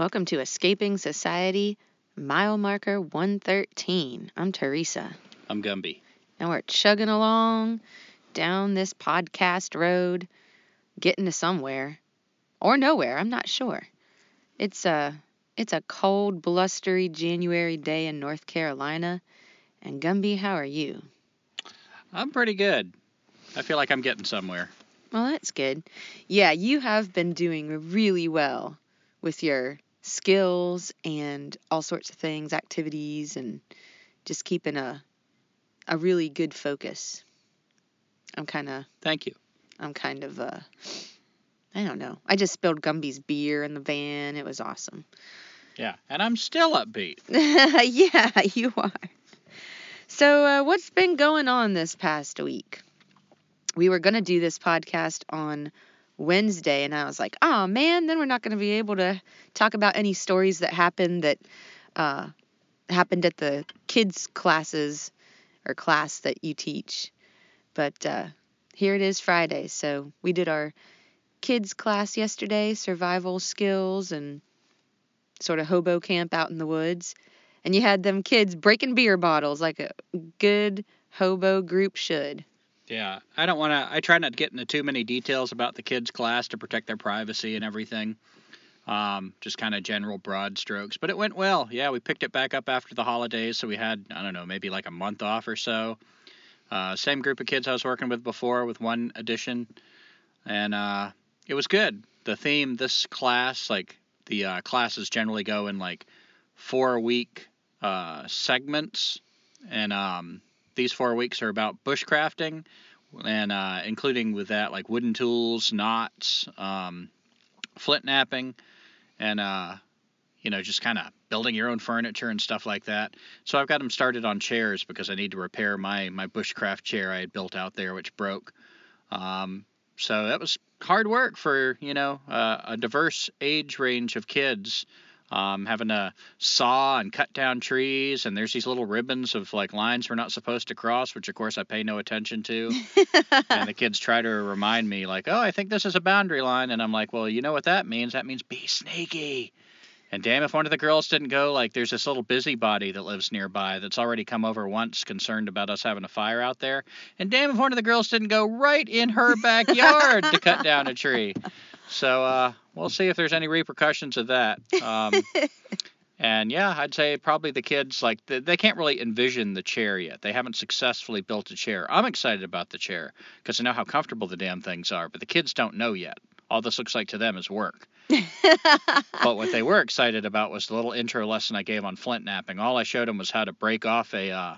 Welcome to Escaping Society, mile marker 113. I'm Teresa, I'm Gumby. and we're chugging along down this podcast road, getting to somewhere or nowhere. I'm not sure. It's a it's a cold, blustery January day in North Carolina. And Gumby, how are you? I'm pretty good. I feel like I'm getting somewhere. Well, that's good. Yeah, you have been doing really well with your skills and all sorts of things, activities, and just keeping a a really good focus. I'm kind of Thank you. I'm kind of uh I don't know. I just spilled Gumby's beer in the van. It was awesome. Yeah, and I'm still upbeat. yeah, you are. So, uh, what's been going on this past week? We were going to do this podcast on Wednesday, and I was like, oh man, then we're not going to be able to talk about any stories that happened that uh, happened at the kids' classes or class that you teach. But uh, here it is Friday, so we did our kids' class yesterday, survival skills and sort of hobo camp out in the woods. And you had them kids breaking beer bottles like a good hobo group should. Yeah, I don't want to. I try not to get into too many details about the kids' class to protect their privacy and everything. Um, just kind of general broad strokes. But it went well. Yeah, we picked it back up after the holidays, so we had I don't know maybe like a month off or so. Uh, same group of kids I was working with before, with one addition, and uh, it was good. The theme this class, like the uh, classes generally go in like four week uh, segments, and um, these four weeks are about bushcrafting, and uh, including with that like wooden tools, knots, um, flint knapping, and uh, you know just kind of building your own furniture and stuff like that. So I've got them started on chairs because I need to repair my my bushcraft chair I had built out there which broke. Um, so that was hard work for you know uh, a diverse age range of kids um, having to saw and cut down trees and there's these little ribbons of like lines we're not supposed to cross which of course i pay no attention to. And the kids try to remind me like oh i think this is a boundary line. And i'm like well you know what that means? That means be sneaky. And damn if one of the girls didn't go like there's this little busybody that lives nearby that's already come over once concerned about us having a fire out there. And damn if one of the girls didn't go right in her backyard to cut down a tree so uh, we'll see if there's any repercussions of that. Um, and yeah, I'd say probably the kids like they, they can't really envision the chair yet. They haven't successfully built a chair. I'm excited about the chair because I know how comfortable the damn things are, but the kids don't know yet. All this looks like to them is work. but what they were excited about was the little intro lesson I gave on flint knapping. All I showed them was how to break off a uh,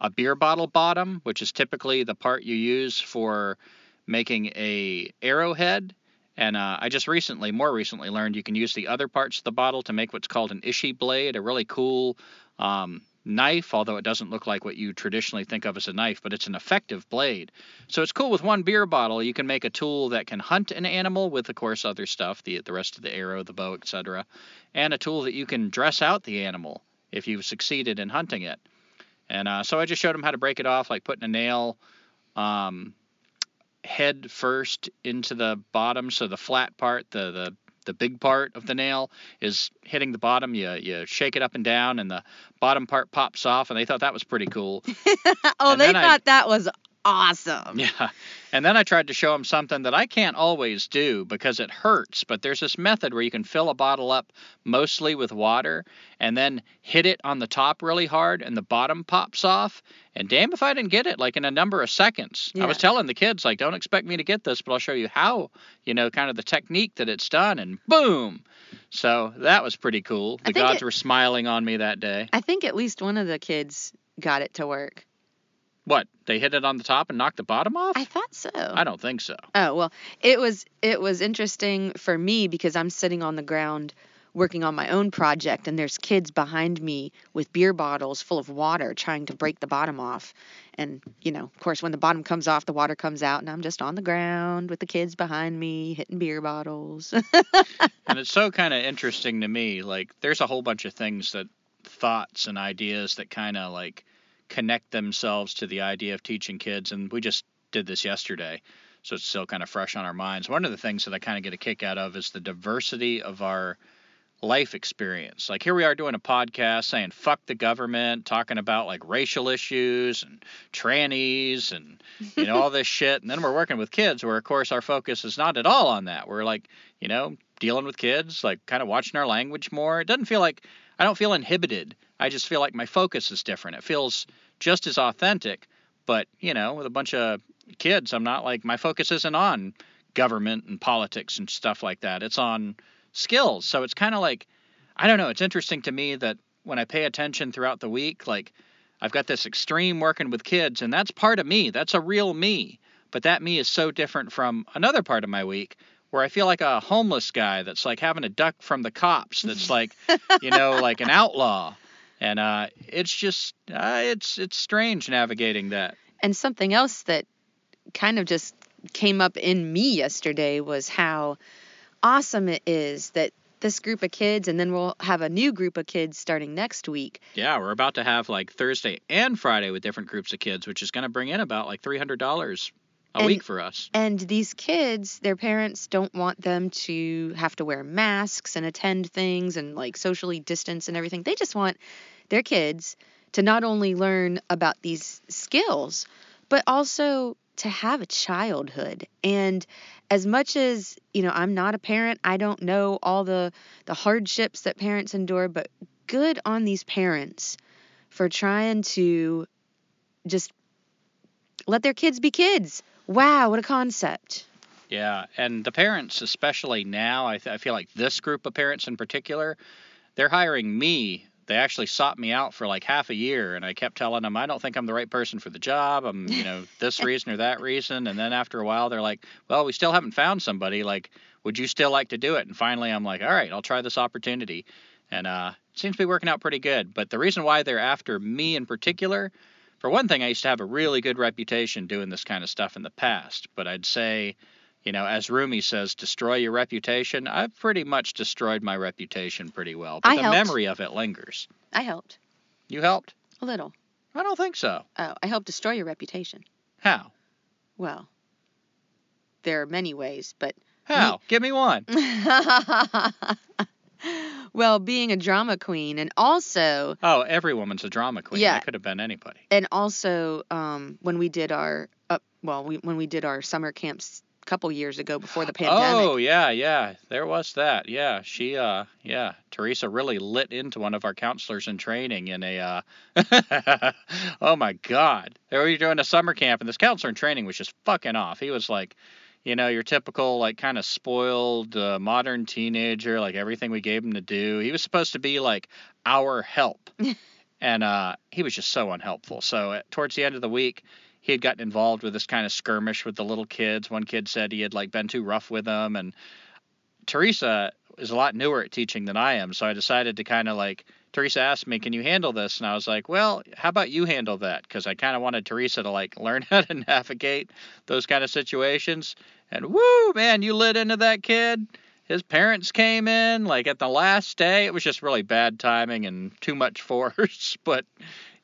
a beer bottle bottom, which is typically the part you use for making a arrowhead and uh, I just recently, more recently, learned you can use the other parts of the bottle to make what's called an ishi blade, a really cool um, knife, although it doesn't look like what you traditionally think of as a knife, but it's an effective blade. So it's cool with one beer bottle. You can make a tool that can hunt an animal with, of course, other stuff, the the rest of the arrow, the bow, etc., and a tool that you can dress out the animal if you've succeeded in hunting it. And uh, so I just showed them how to break it off, like putting a nail. Um, head first into the bottom so the flat part the the the big part of the nail is hitting the bottom. You you shake it up and down and the bottom part pops off and they thought that was pretty cool. Oh, And they then I- thought that was awesome. yeah and then i tried to show him something that i can't always do because it hurts but there's this method where you can fill a bottle up mostly with water and then hit it on the top really hard and the bottom pops off and damn if i didn't get it like in a number of seconds i was telling the kids like don't expect me to get this but i'll show you how you know kind of the technique that it's done and boom So that was pretty cool. The gods it- were smiling on me that day. I think at least one of the kids got it to work. What? They hit it on the top and knocked the bottom off? I thought so. I don't think so. Oh well, it was it was interesting for me because I'm sitting on the ground working on my own project and there's kids behind me with beer bottles full of water trying to break the bottom off. And you know, of course when the bottom comes off, the water comes out and I'm just on the ground with the kids behind me hitting beer bottles. and it's so kind of interesting to me. Like, there's a whole bunch of things that thoughts and ideas that kind of like connect themselves to the idea of teaching kids. And we just did this yesterday, so it's still kind of fresh on our minds. One of the things that I kind of get a kick out of is the diversity of our life experience. Like, here we are doing a podcast saying fuck the government, talking about like racial issues and trannies and, you know, all this shit. And then we're working with kids where, of course, our focus is not at all on that. We're like, you know, dealing with kids, like kind of watching our language more. It doesn't feel like I don't feel inhibited. I just feel like my focus is different. It feels just as authentic, but you know, with a bunch of kids, I'm not like my focus isn't on government and politics and stuff like that. It's on skills. So it's kind of like I don't know, it's interesting to me that when I pay attention throughout the week, like I've got this extreme working with kids and that's part of me. That's a real me. But that me is so different from another part of my week where I feel like a homeless guy that's like having to duck from the cops. That's like, you know, like an outlaw. And uh, it's just, uh, it's it's strange navigating that. and something else that kind of just came up in me yesterday was how awesome it is that this group of kids and then we'll have a new group of kids starting next week Yeah, we're about to have like Thursday and Friday with different groups of kids, which is going to bring in about like three hundred dollars a And- week for us. And these kids, their parents don't want them to have to wear masks and attend things and like socially distance and everything. They just want their kids to not only learn about these skills, but also to have a childhood. And as much as, you know, I'm not a parent, I don't know all the the hardships that parents endure, but good on these parents for trying to just let their kids be kids. Wow, what a concept. Yeah, and the parents, especially now, I, th- I feel like this group of parents in particular, they're hiring me. They actually sought me out for like half a year, and I kept telling them I don't think I'm the right person for the job. I'm, you know, this reason or that reason. And then after a while, they're like, "Well, we still haven't found somebody. Like, would you still like to do it?" And finally, I'm like, "All right, I'll try this opportunity." And uh, it seems to be working out pretty good. But the reason why they're after me in particular, for one thing, I used to have a really good reputation doing this kind of stuff in the past. But I'd say you know, as Rumi says, destroy your reputation. I've pretty much destroyed my reputation pretty well, but I the helped. memory of it lingers. I helped You helped? a little. I don't think so. Oh, I helped destroy your reputation. How? Well, there are many ways, but How? Give me one. well, being a drama queen and also Oh, every woman's a drama queen. Yeah. That could have been anybody. and also um when we did our uh, well, we, when we did our summer camps a couple years ago before the pandemic. Oh, yeah, yeah. There was that. Yeah. She uh yeah, Teresa really lit into one of our counselors in training in a uh Oh my god. They were doing a summer camp and this counselor in training was just fucking off. He was like you know, your typical like kind of spoiled uh, modern teenager, like everything we gave him to do. He was supposed to be like our help. and uh he was just so unhelpful. So at, towards the end of the week, he had gotten involved with this kind of skirmish with the little kids. One kid said he had like been too rough with them, and Teresa is a lot newer at teaching than I am. So I decided to kind of like Teresa asked me, "Can you handle this?" And I was like, "Well, how about you handle that?" Because I kind of wanted Teresa to like learn how to navigate those kind of situations. And woo, man, you lit into that kid. His parents came in like at the last day. It was just really bad timing and too much force. But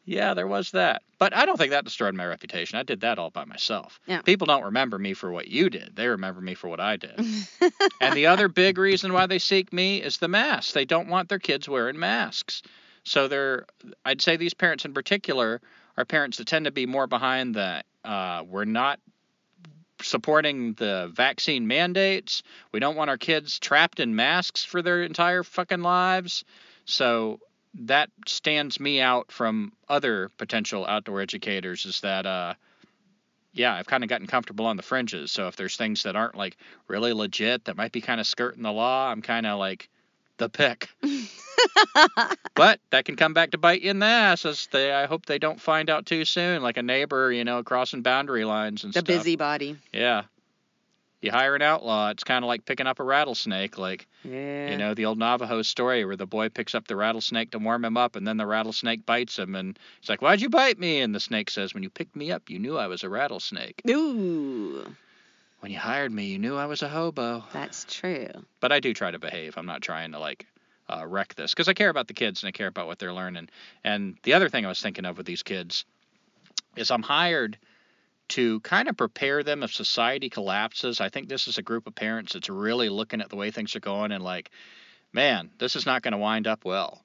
yeah, there was that. But I don't think that destroyed my reputation. I did that all by myself. Yeah. People don't remember me for what you did. They remember me for what I did. and the other big reason why they seek me is the mask. They don't want their kids wearing masks. So they're I'd say these parents in particular are parents that tend to be more behind the uh, we're not supporting the vaccine mandates. We don't want our kids trapped in masks for their entire fucking lives. So that stands me out from other potential outdoor educators is that uh yeah, I've kind of gotten comfortable on the fringes. So if there's things that aren't like really legit that might be kind of skirting the law, I'm kind of like the pick. but that can come back to bite you in the ass. As they, I hope they don't find out too soon, like a neighbor, you know, crossing boundary lines and the stuff. The busybody. Yeah. You hire an outlaw. It's kind of like picking up a rattlesnake, like Yeah. you know the old Navajo story where the boy picks up the rattlesnake to warm him up, and then the rattlesnake bites him, and he's like, "Why'd you bite me?" And the snake says, "When you picked me up, you knew I was a rattlesnake. Ooh, When you hired me, you knew I was a hobo." that's true. but I do try to behave. I'm not trying to like uh, wreck this because I care about the kids and I care about what they're learning. And the other thing I was thinking of with these kids is I'm hired to kind of prepare them if society collapses. I think this is a group of parents that's really looking at the way things are going and like, man, this is not going to wind up well.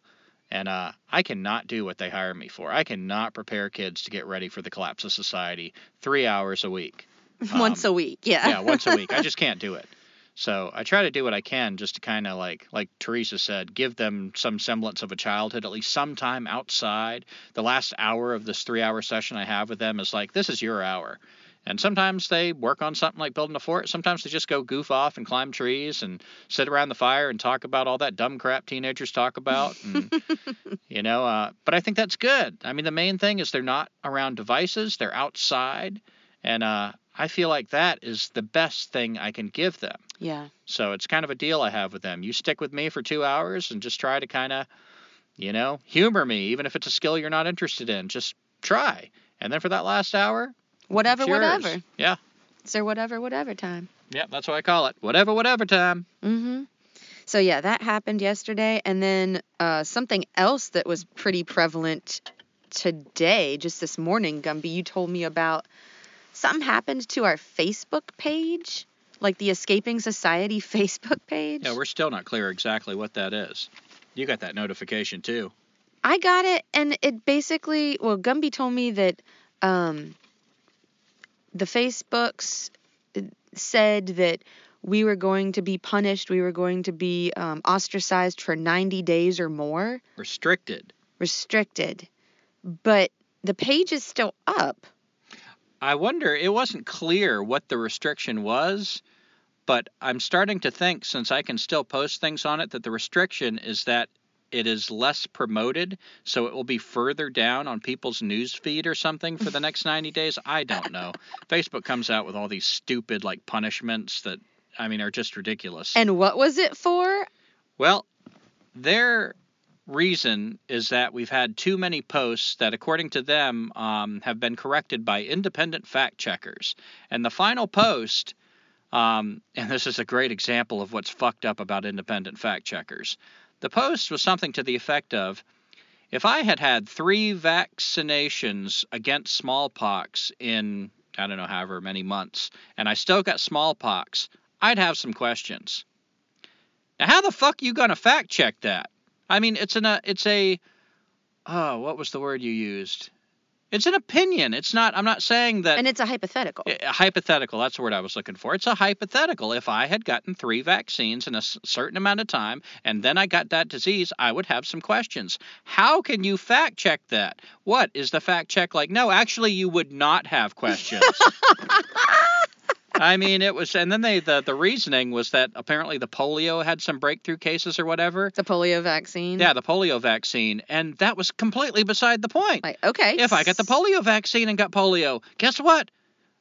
And uh, I cannot do what they hire me for. I cannot prepare kids to get ready for the collapse of society three hours a week Once Um, a week. Yeah. yeah, once a week. I just can't do it. So I try to do what I can just to kind of like, like Teresa said, give them some semblance of a childhood, at least some time outside. The last hour of this three hour session I have with them is like, this is your hour. And sometimes they work on something like building a fort. Sometimes they just go goof off and climb trees and sit around the fire and talk about all that dumb crap teenagers talk about. And, you know, uh, but I think that's good. I mean, the main thing is they're not around devices, they're outside. And uh, I feel like that is the best thing I can give them. yeah. So it's kind of a deal I have with them. You stick with me for two hours and just try to kind of, you know, humor me, even if it's a skill you're not interested in. Just try. And then for that last hour, Whatever, whatever. Yeah. It's their whatever, whatever time. Yeah, that's what I call it. Whatever, whatever time. Mm-hmm. So yeah, that happened yesterday, and then uh, something else that was pretty prevalent today, just this morning, Gumby. You told me about something happened to our Facebook page, like the Escaping Society Facebook page. Yeah, we're still not clear exactly what that is. You got that notification too. I got it, and it basically, well, Gumby told me that um, the Facebooks said that we were going to be punished, we were going to be um, ostracized for 90 days or more, Restricted. restricted. But the page is still up. I wonder, it wasn't clear what the restriction was, but I'm starting to think, since I can still post things on it, that the restriction is that it is less promoted, so it will be further down on people's news feed or something for the next 90 days. I don't know. Facebook comes out with all these stupid, like, punishments that, I mean, are just ridiculous. And what was it for? Well, their reason is that we've had too many posts that, according to them, um, have been corrected by independent fact checkers. And the final post, um, and this is a great example of what's fucked up about independent fact checkers. The post was something to the effect of if I had had three vaccinations against smallpox in, I don't know, however many months, and I still got smallpox, I'd have some questions. Now, how the fuck are you gonna fact check that? I mean, it's an uh, it's a oh, what was the word you used? It's an opinion. It's not. I'm not saying that. And it's a hypothetical. Uh, hypothetical. That's the word I was looking for. It's a hypothetical. If I had gotten three vaccines in a certain amount of time and then I got that disease, I would have some questions. How can you fact check that? What is the fact check like? No, actually, you would not have questions. I mean, it was, and then they the the reasoning was that apparently the polio had some breakthrough cases or whatever. The polio vaccine. Yeah, the polio vaccine, and that was completely beside the point. Like, okay. If I got the polio vaccine and got polio, guess what?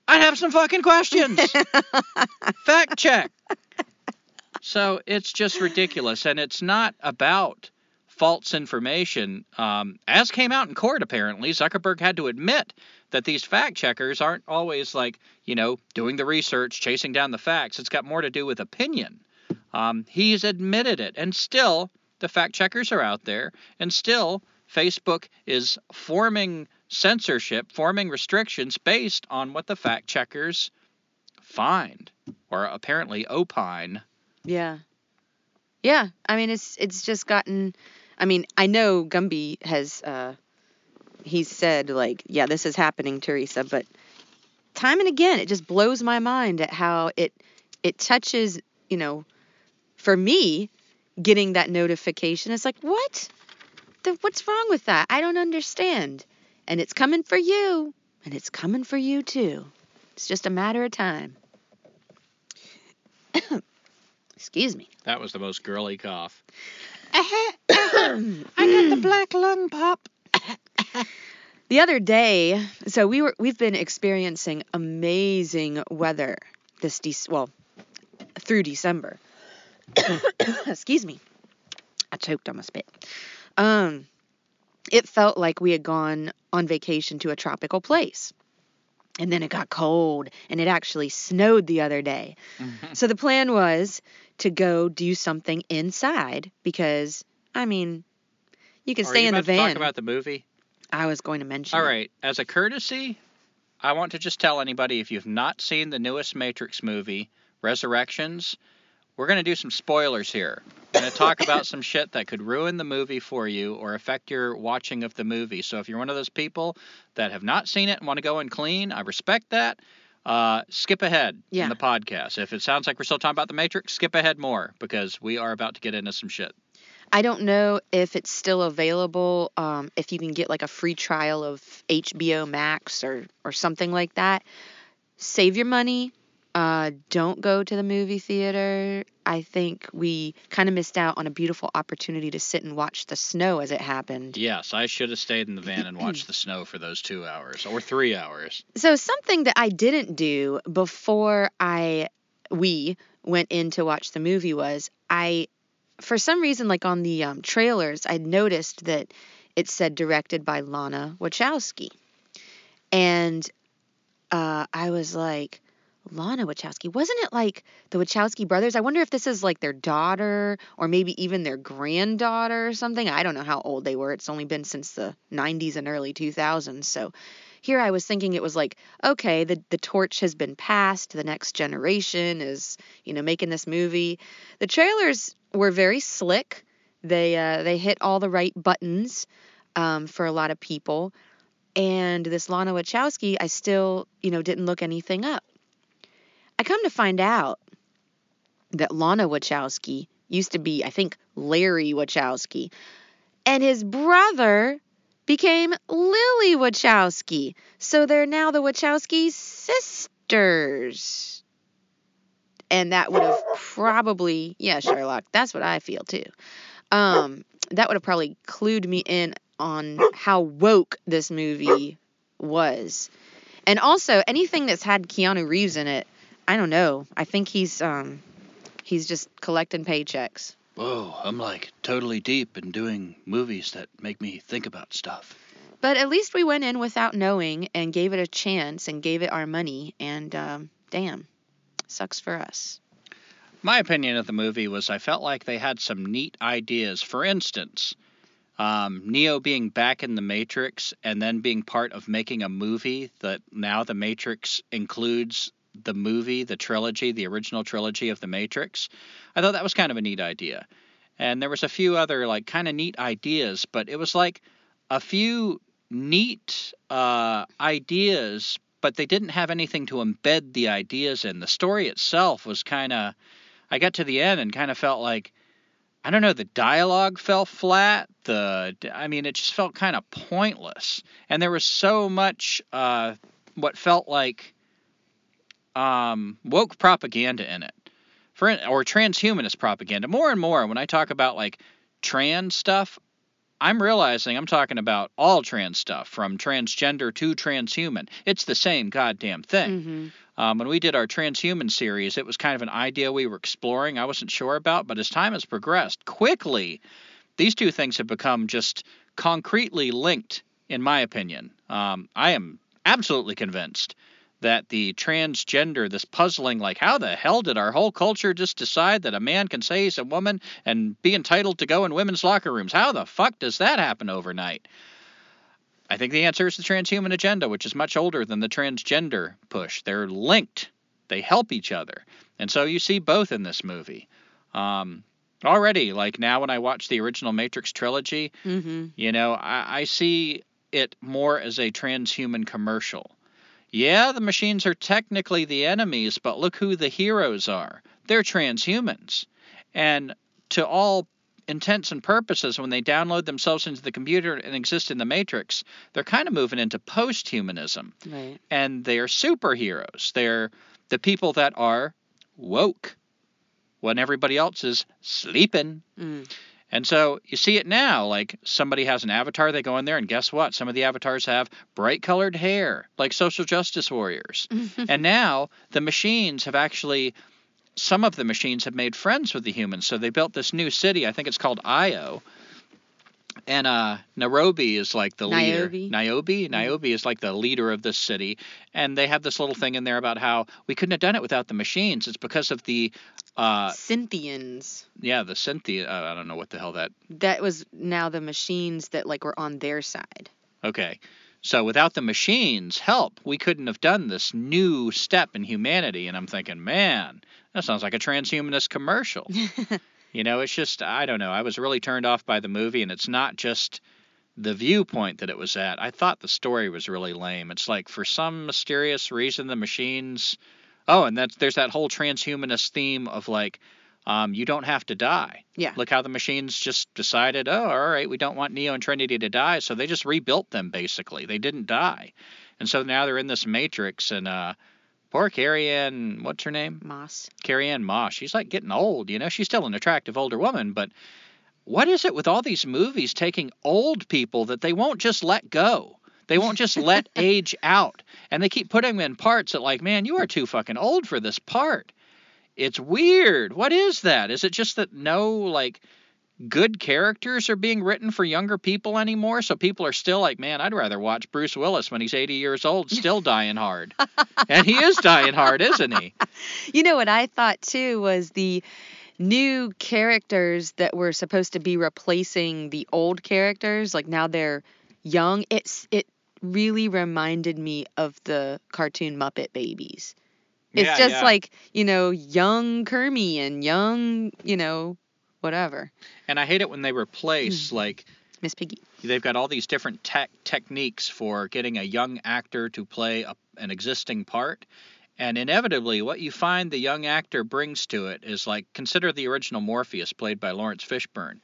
I'd have some fucking questions. Fact check. So it's just ridiculous, and it's not about false information. Um, as came out in court, apparently, Zuckerberg had to admit that these fact checkers aren't always like, you know, doing the research, chasing down the facts. It's got more to do with opinion. Um, he's admitted it, and still the fact checkers are out there, and still Facebook is forming censorship, forming restrictions based on what the fact checkers find or apparently opine. Yeah. Yeah. I mean, it's it's just gotten. I mean, I know Gumby has. uh He said like, yeah, this is happening, Teresa, but time and again, it just blows my mind at how it it touches. You know, for me, getting that notification, it's like, what? The, what's wrong with that? I don't understand. And it's coming for you, and it's coming for you too. It's just a matter of time. Excuse me. That was the most girly cough. I I got the black lung pop. The other day, so we were we've been experiencing amazing weather this de- well through December. Excuse me. I choked on my spit. Um it felt like we had gone on vacation to a tropical place. And then it got cold and it actually snowed the other day. Mm-hmm. So the plan was to go do something inside because I mean, you can Are stay you in the van. Talk about the movie. I was going to mention. All right, it. As a courtesy, I want to just tell anybody if you've not seen the newest Matrix movie, Resurrections, we're going to do some spoilers here. We're going to talk about some shit that could ruin the movie for you or affect your watching of the movie. So if you're one of those people that have not seen it and want to go and clean, I respect that. Uh, skip ahead Yeah. in the podcast. If it sounds like we're still talking about the Matrix, skip ahead more because we are about to get into some shit. I don't know if it's still available. Um, if you can get like a free trial of HBO Max or or something like that. Save your money. Uh, don't go to the movie theater. I think we kind of missed out on a beautiful opportunity to sit and watch the snow as it happened. Yes, I should have stayed in the van and watched the snow for those two hours or three hours. So something that I didn't do before I we went in to watch the movie was I for some reason like on the um, trailers I noticed that it said directed by Lana Wachowski. And uh, I was like Lana Wachowski. Wasn't it like the Wachowski brothers? I wonder if this is like their daughter or maybe even their granddaughter or something. I don't know how old they were. It's only been since the 90s and early 2000s. So here I was thinking it was like, okay, the the torch has been passed. The next generation is, you know, making this movie. The trailers were very slick. They uh, they hit all the right buttons um, for a lot of people. And this Lana Wachowski, I still, you know, didn't look anything up. I come to find out that Lana Wachowski used to be, I think, Larry Wachowski, and his brother became Lily Wachowski. So they're now the Wachowski sisters. And that would have probably, yeah, Sherlock, that's what I feel too. Um, that would have probably clued me in on how woke this movie was. And also anything that's had Keanu Reeves in it, I don't know. I think he's um he's just collecting paychecks. Whoa, I'm like totally deep in doing movies that make me think about stuff. But at least we went in without knowing and gave it a chance and gave it our money and um damn. Sucks for us. My opinion of the movie was I felt like they had some neat ideas. For instance, um, Neo being back in the Matrix and then being part of making a movie that now the Matrix includes the movie, the trilogy, the original trilogy of the Matrix. I thought that was kind of a neat idea. And there was a few other like kind of neat ideas, but it was like a few neat uh, ideas, but they didn't have anything to embed the ideas in. The story itself was kind of. I got to the end and kind of felt like. I don't know, the dialogue fell flat. The I mean, it just felt kind of pointless. And there was so much uh, what felt like um, woke propaganda in it, for or transhumanist propaganda. More and more, when I talk about like trans stuff, I'm realizing I'm talking about all trans stuff, from transgender to transhuman. It's the same goddamn thing. Mm-hmm. Um, when we did our transhuman series, it was kind of an idea we were exploring. I wasn't sure about, but as time has progressed, quickly, these two things have become just concretely linked, in my opinion. Um, I am absolutely convinced that the transgender, this puzzling, like, how the hell did our whole culture just decide that a man can say he's a woman and be entitled to go in women's locker rooms? How the fuck does that happen overnight? I think the answer is the transhuman agenda, which is much older than the transgender push. They're linked, they help each other. And so you see both in this movie. Um, already, like now when I watch the original Matrix trilogy, Mm-hmm. you know, I, I see it more as a transhuman commercial. Yeah, the machines are technically the enemies, but look who the heroes are. They're transhumans. And to all intents and purposes, when they download themselves into the computer and exist in the Matrix, they're kind of moving into post humanism. Right. And they are superheroes. They're the people that are woke. when everybody else is sleeping. Mm. And so you see it now. Like somebody has an avatar, they go in there, and guess what? Some of the avatars have bright colored hair, like social justice warriors. and now the machines have actually, some of the machines have made friends with the humans. So they built this new city. I think it's called Io. And uh, Nairobi is like the leader. Niobe? Niobe? Niobe is like the leader of this city. And they have this little thing in there about how we couldn't have done it without the machines. It's because of the, uh, Synthients. yeah, the Cynthia. Uh, I don't know what the hell that That was now the machines that like were on their side. Okay. So without the machines' help, we couldn't have done this new step in humanity. And I'm thinking, man, that sounds like a transhumanist commercial. you know, it's just, I don't know. I was really turned off by the movie, and it's not just the viewpoint that it was at. I thought the story was really lame. It's like, for some mysterious reason, the machines. Oh, and that's, there's that whole transhumanist theme of like, um, you don't have to die. Yeah. Look how the machines just decided, oh, all right, we don't want Neo and Trinity to die, so they just rebuilt them basically. They didn't die, and so now they're in this matrix. And uh, poor Carrie-Anne, what's her name? Moss. Carrie-Anne Moss. She's like getting old. You know, she's still an attractive older woman, but what is it with all these movies taking old people that they won't just let go? They won't just let age out, and they keep putting them in parts that, like, man, you are too fucking old for this part. It's weird. What is that? Is it just that no like good characters are being written for younger people anymore? So people are still like, man, I'd rather watch Bruce Willis when he's 80 years old, still dying hard. and he is dying hard, isn't he? You know what I thought too was the new characters that were supposed to be replacing the old characters, like now they're young. It's it really reminded me of the cartoon Muppet Babies. It's Yeah, just yeah. like, you know, young Kermie and young, you know, whatever. And I hate it when they replace hmm. like Miss Piggy. they've got all these different tech techniques for getting a young actor to play a, an existing part. And inevitably, what you find the young actor brings to it is like consider the original Morpheus, played by Laurence Fishburne.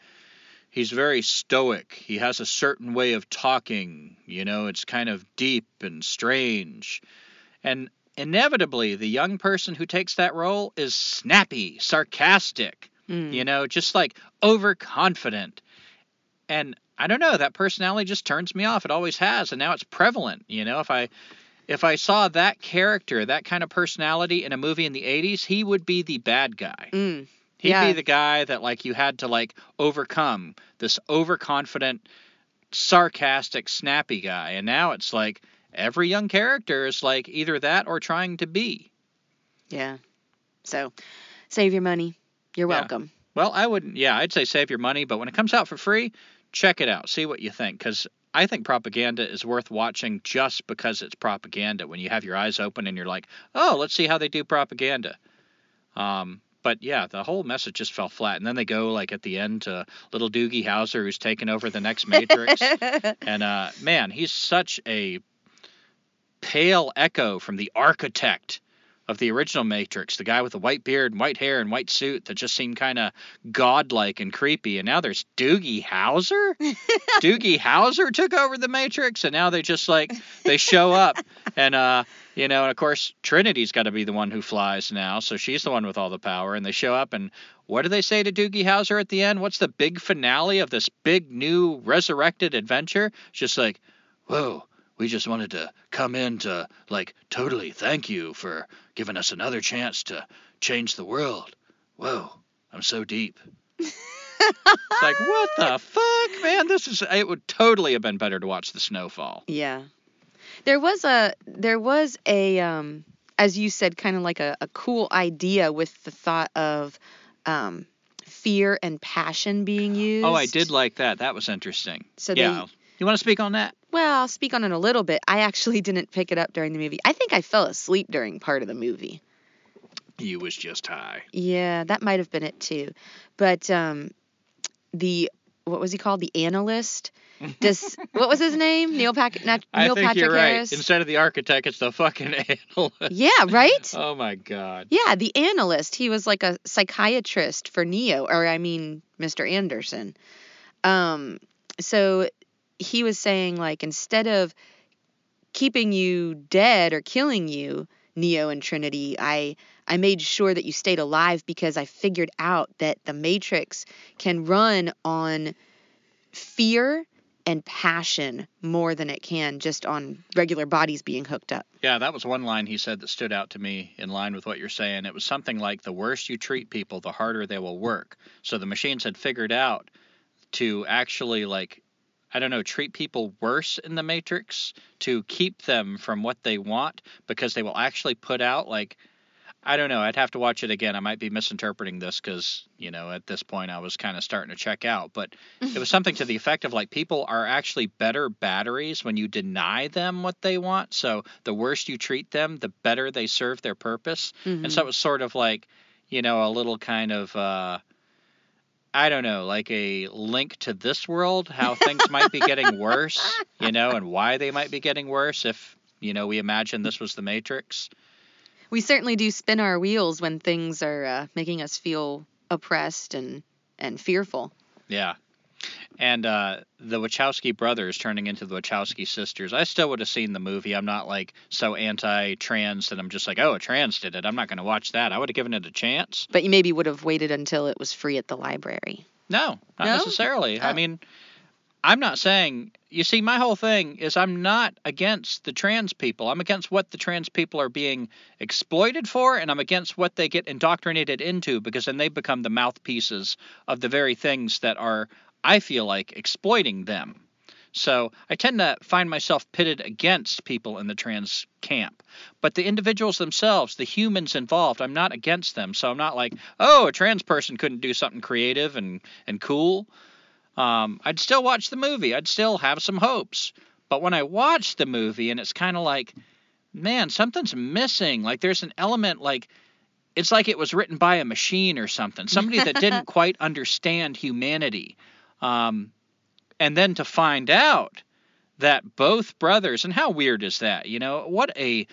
He's very stoic. He has a certain way of talking. You know, it's kind of deep and strange. And inevitably, the young person who takes that role is snappy, sarcastic, Mm. you know, just like overconfident. And I don't know, that personality just turns me off. It always has, and now it's prevalent. You know, if I if I saw that character, that kind of personality in a movie in the 80s, he would be the bad guy. Mm. He'd Yeah. be the guy that like you had to like overcome this overconfident, sarcastic, snappy guy. And now it's like every young character is like either that or trying to be. Yeah. So, save your money. You're Yeah. welcome. Well, I wouldn't. Yeah, I'd say save your money, but when it comes out for free, check it out. See what you think, because I think propaganda is worth watching just because it's propaganda. When you have your eyes open and you're like, oh, let's see how they do propaganda. Um, but yeah, the whole message just fell flat. And then they go like at the end to little Doogie Howser, who's taking over the next Matrix. and uh, man, he's such a pale echo from the architect of the original Matrix, the guy with the white beard and white hair and white suit that just seemed kind of godlike and creepy. And now there's Doogie Howser. Doogie Howser took over the Matrix, and now they just like they show up, and uh, you know, and of course Trinity's got to be the one who flies now, so she's the one with all the power. And they show up, and what do they say to Doogie Howser at the end? What's the big finale of this big new resurrected adventure? It's just like, whoa, we just wanted to come in to like totally thank you for giving us another chance to change the world. Whoa, I'm so deep. it's like what the fuck, man? This is it would totally have been better to watch the snowfall. Yeah. There was a there was a um as you said kind of like a, a cool idea with the thought of um fear and passion being used. Oh, I did like that. That was interesting. So yeah. You want to speak on that? Well, I'll speak on it a little bit. I actually didn't pick it up during the movie. I think I fell asleep during part of the movie. You was just high. Yeah, that might have been it too. But um the what was he called? The analyst? This what was his name? Neil Patrick Neil I think Patrick you're right. Harris. Instead of the architect, it's the fucking analyst. Yeah, right? Oh my god. Yeah, the analyst. He was like a psychiatrist for Neo, or I mean, Mr. Anderson. Um, so he was saying like instead of keeping you dead or killing you, Neo and Trinity, I I made sure that you stayed alive because I figured out that the Matrix can run on fear and passion more than it can just on regular bodies being hooked up. Yeah, that was one line he said that stood out to me in line with what you're saying. It was something like the worse you treat people, the harder they will work. So the machines had figured out to actually like I don't know, treat people worse in the Matrix to keep them from what they want because they will actually put out like I don't know. I'd have to watch it again. I might be misinterpreting this because, you know, at this point I was kind of starting to check out. But it was something to the effect of like people are actually better batteries when you deny them what they want. So the worse you treat them, the better they serve their purpose. Mm-hmm. And so it was sort of like, you know, a little kind of, uh, I don't know, like a link to this world, how things might be getting worse, you know, and why they might be getting worse if, you know, we imagine this was the Matrix. we certainly do spin our wheels when things are uh, making us feel oppressed and and fearful. Yeah. And uh, the Wachowski brothers turning into the Wachowski sisters. I still would have seen the movie. I'm not like so anti-trans that I'm just like, oh, a trans did it. I'm not going to watch that. I would have given it a chance. But you maybe would have waited until it was free at the library. No, not No? necessarily. I Oh. mean, I'm not saying. You see, my whole thing is I'm not against the trans people. I'm against what the trans people are being exploited for, and I'm against what they get indoctrinated into because then they become the mouthpieces of the very things that are, I feel like, exploiting them. So I tend to find myself pitted against people in the trans camp. But the individuals themselves, the humans involved, I'm not against them. So I'm not like, oh, a trans person couldn't do something creative and, and cool. Um, I'd still watch the movie. I'd still have some hopes. But when I watch the movie and it's kind of like, man, something's missing. Like there's an element like it's like it was written by a machine or something. Somebody that didn't quite understand humanity. Um, and then to find out that both brothers, and how weird is that? You know, what a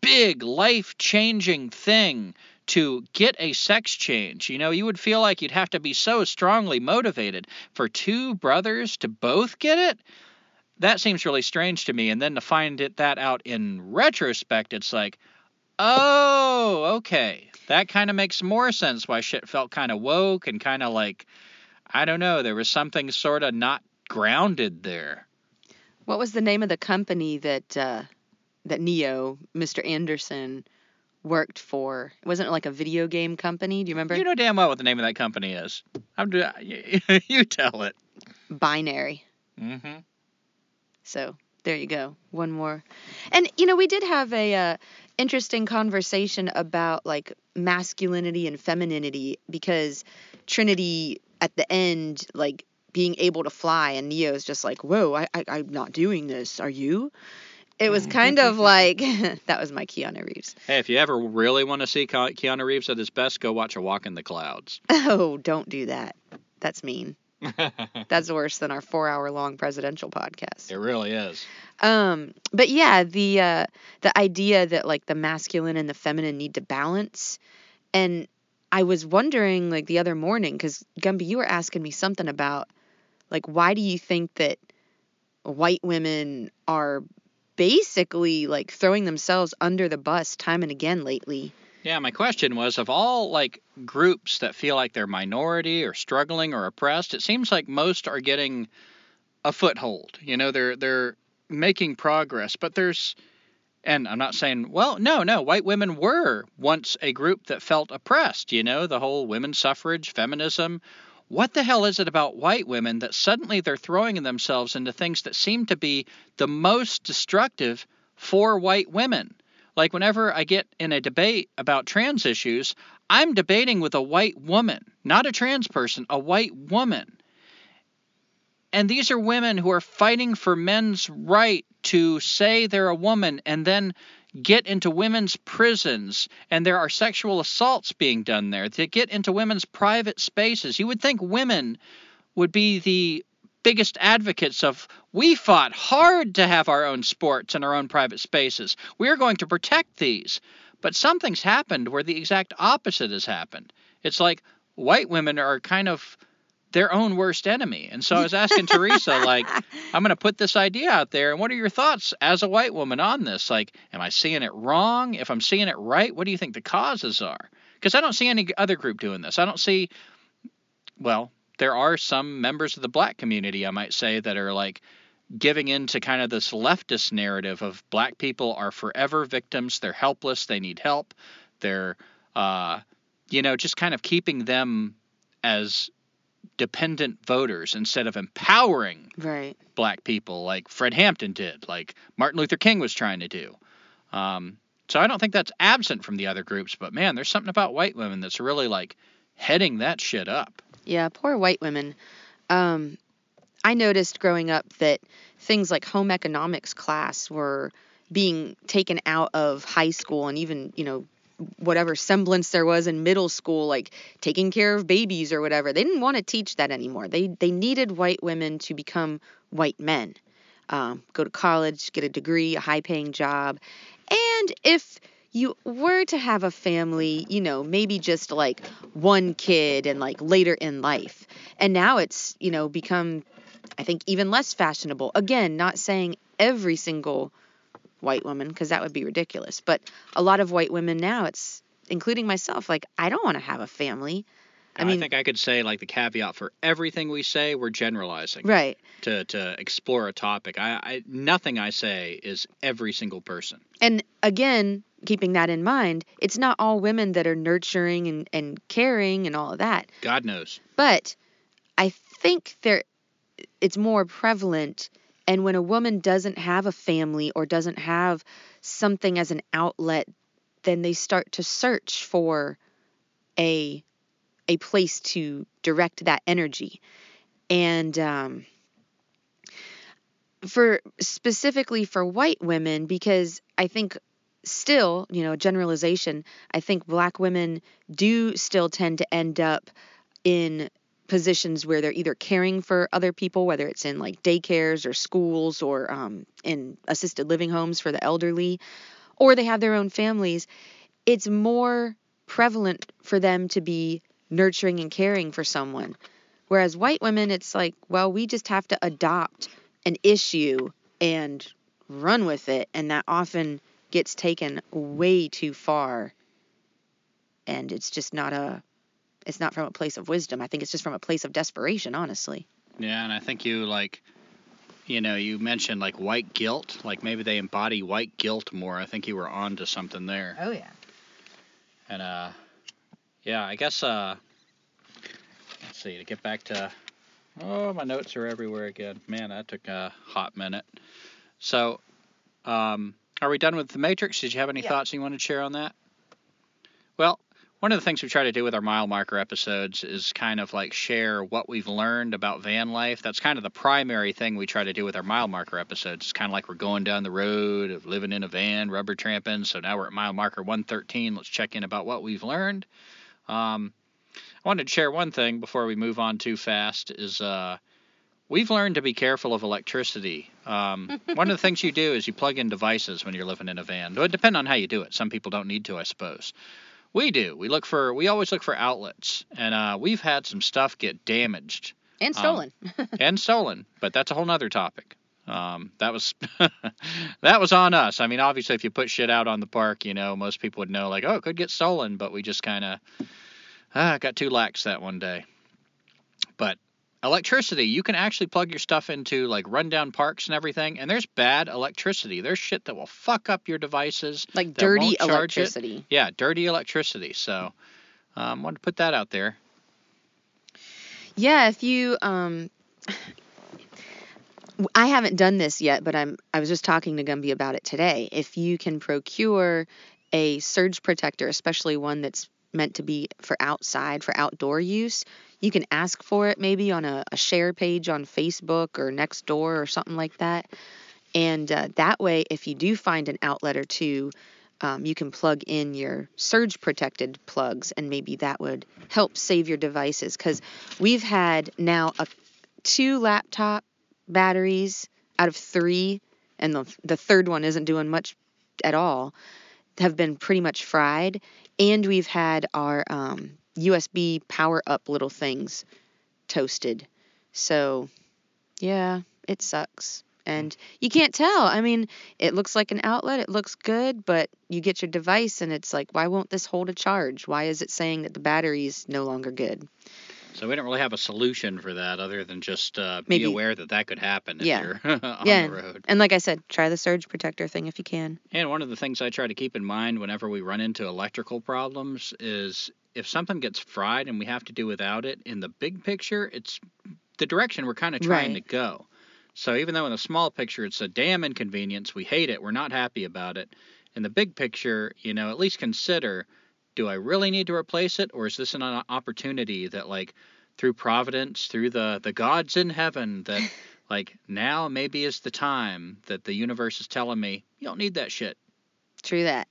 big life changing thing to get a sex change. You know, you would feel like you'd have to be so strongly motivated for two brothers to both get it. That seems really strange to me. And then to find it that out in retrospect, it's like, oh, okay. That kind of makes more sense why shit felt kind of woke and kind of like, I don't know, there was something sort of not grounded there. What was the name of the company that uh, that Neo, Mr. Anderson, worked for? Wasn't it like a video game company? Do you remember? You know damn well what the name of that company is. I'm do- you tell it. Binary. Mm-hmm. So there you go. One more. And you know, we did have a uh, interesting conversation about like masculinity and femininity because Trinity at the end like being able to fly and Neo's just like, "Whoa, I, I I'm not doing this. Are you?" It was kind of like that was my Keanu Reeves. Hey, if you ever really want to see Keanu Reeves at his best, go watch A Walk in the Clouds. Oh, don't do that. That's mean. That's worse than our four hour long presidential podcast. it really is. Um, but yeah, the uh, the idea that like the masculine and the feminine need to balance, and I was wondering like the other morning because Gumby, you were asking me something about like why do you think that white women are basically like throwing themselves under the bus time and again lately? Yeah, my question was of all like groups that feel like they're minority or struggling or oppressed, it seems like most are getting a foothold. You know, they're they're making progress, but there's and I'm not saying, well, no, no, white women were once a group that felt oppressed, you know, the whole women's suffrage, feminism. What the hell is it about white women that suddenly they're throwing themselves into things that seem to be the most destructive for white women? Like whenever I get in a debate about trans issues, I'm debating with a white woman, not a trans person, a white woman. And these are women who are fighting for men's right to say they're a woman and then get into women's prisons and there are sexual assaults being done there to get into women's private spaces. You would think women would be the biggest advocates of we fought hard to have our own sports and our own private spaces. We're going to protect these. But something's happened where the exact opposite has happened. It's like white women are kind of their own worst enemy. And so I was asking Teresa, like, I'm going to put this idea out there, and what are your thoughts as a white woman on this? Like, am I seeing it wrong? If I'm seeing it right, what do you think the causes are? Because I don't see any other group doing this. I don't see, well, there are some members of the black community, I might say, that are like giving in to kind of this leftist narrative of black people are forever victims, they're helpless, they need help, they're, uh, you know, just kind of keeping them as dependent voters instead of empowering Right. black people like Fred Hampton did, like Martin Luther King was trying to do. Um, so I don't think that's absent from the other groups, but man, there's something about white women that's really like heading that shit up. Yeah, poor white women. Um, I noticed growing up that things like home economics class were being taken out of high school and even, you know, whatever semblance there was in middle school, like taking care of babies or whatever. They didn't want to teach that anymore. They they needed white women to become white men, um, go to college, get a degree, a high paying job, and if you were to have a family, you know, maybe just like one kid and like later in life. And now it's, you know, become, I think, even less fashionable. Again, not saying every single white woman, because that would be ridiculous, but a lot of white women now, it's, including myself, like, I don't want to have a family. I mean, I, think I could say like the caveat for everything we say, we're generalizing Right. to to explore a topic. I, I nothing I say is every single person. And again, keeping that in mind, it's not all women that are nurturing and, and caring and all of that. God knows. But I think there it's more prevalent and when a woman doesn't have a family or doesn't have something as an outlet, then they start to search for a a place to direct that energy. And um for specifically for white women because I think still, you know, generalization, I think black women do still tend to end up in positions where they're either caring for other people, whether it's in like daycares or schools or um, in assisted living homes for the elderly, or they have their own families. It's more prevalent for them to be nurturing and caring for someone. Whereas white women, it's like, well, we just have to adopt an issue and run with it. And that often gets taken way too far. And it's just not a, it's not from a place of wisdom. I think it's just from a place of desperation, honestly. Yeah, and I think you like, you know, you mentioned like white guilt. Like maybe they embody white guilt more. I think you were on to something there. Oh, yeah. And uh, yeah, I guess uh, let's see to get back to. Oh, my notes are everywhere again. Man, that took a hot minute. So, um, are we done with the Matrix? Did you have any Yeah. thoughts you want to share on that? Well, one of the things we try to do with our mile marker episodes is kind of like share what we've learned about van life. That's kind of the primary thing we try to do with our mile marker episodes. It's kind of like we're going down the road of living in a van, rubber tramping. So now we're at mile marker 113. Let's check in about what we've learned. Um, I wanted to share one thing before we move on too fast. Is uh, we've learned to be careful of electricity. Um, one of the things you do is you plug in devices when you're living in a van. It would depend on how you do it. Some people don't need to, I suppose. We do. We look for. We always look for outlets, and uh, we've had some stuff get damaged And Um, stolen. and stolen, but that's a whole nother topic. Um, that was that was on us. I mean, obviously, if you put shit out on the park, you know, most people would know, like, oh, it could get stolen, but we just kind of ah, got too lax that one day. But electricity, you can actually plug your stuff into like rundown parks and everything, and there's bad electricity. There's shit that will fuck up your devices. like dirty won't it. electricity. Yeah, dirty electricity. So, um, wanted to put that out there. Yeah, if you um I haven't done this yet, but I'm I was just talking to Gumby about it today. If you can procure a surge protector, especially one that's meant to be for outside, for outdoor use, you can ask for it maybe on a, a share page on Facebook or Nextdoor or something like that. And uh, that way, if you do find an outlet or two, um, you can plug in your surge protected plugs, and maybe that would help save your devices. Because we've had now a, two laptop batteries out of three, and the, the third one isn't doing much at all, have been pretty much fried. And we've had our um, USB power up little things toasted. So, yeah, it sucks. And you can't tell. I mean, it looks like an outlet, it looks good, but you get your device and it's like, why won't this hold a charge? Why is it saying that the battery's no longer good? So we don't really have a solution for that other than just uh, Maybe- be aware that that could happen if Yeah. you're on Yeah. the road. And like I said, try the surge protector thing if you can. And one of the things I try to keep in mind whenever we run into electrical problems is if something gets fried and we have to do without it, in the big picture, it's the direction we're kind of trying Right. to go. So even though in the small picture it's a damn inconvenience, we hate it, we're not happy about it. In the big picture, you know, at least consider do I really need to replace it or is this an opportunity that like through providence, through the the gods in heaven that like now maybe is the time that the universe is telling me you don't need that shit. True that.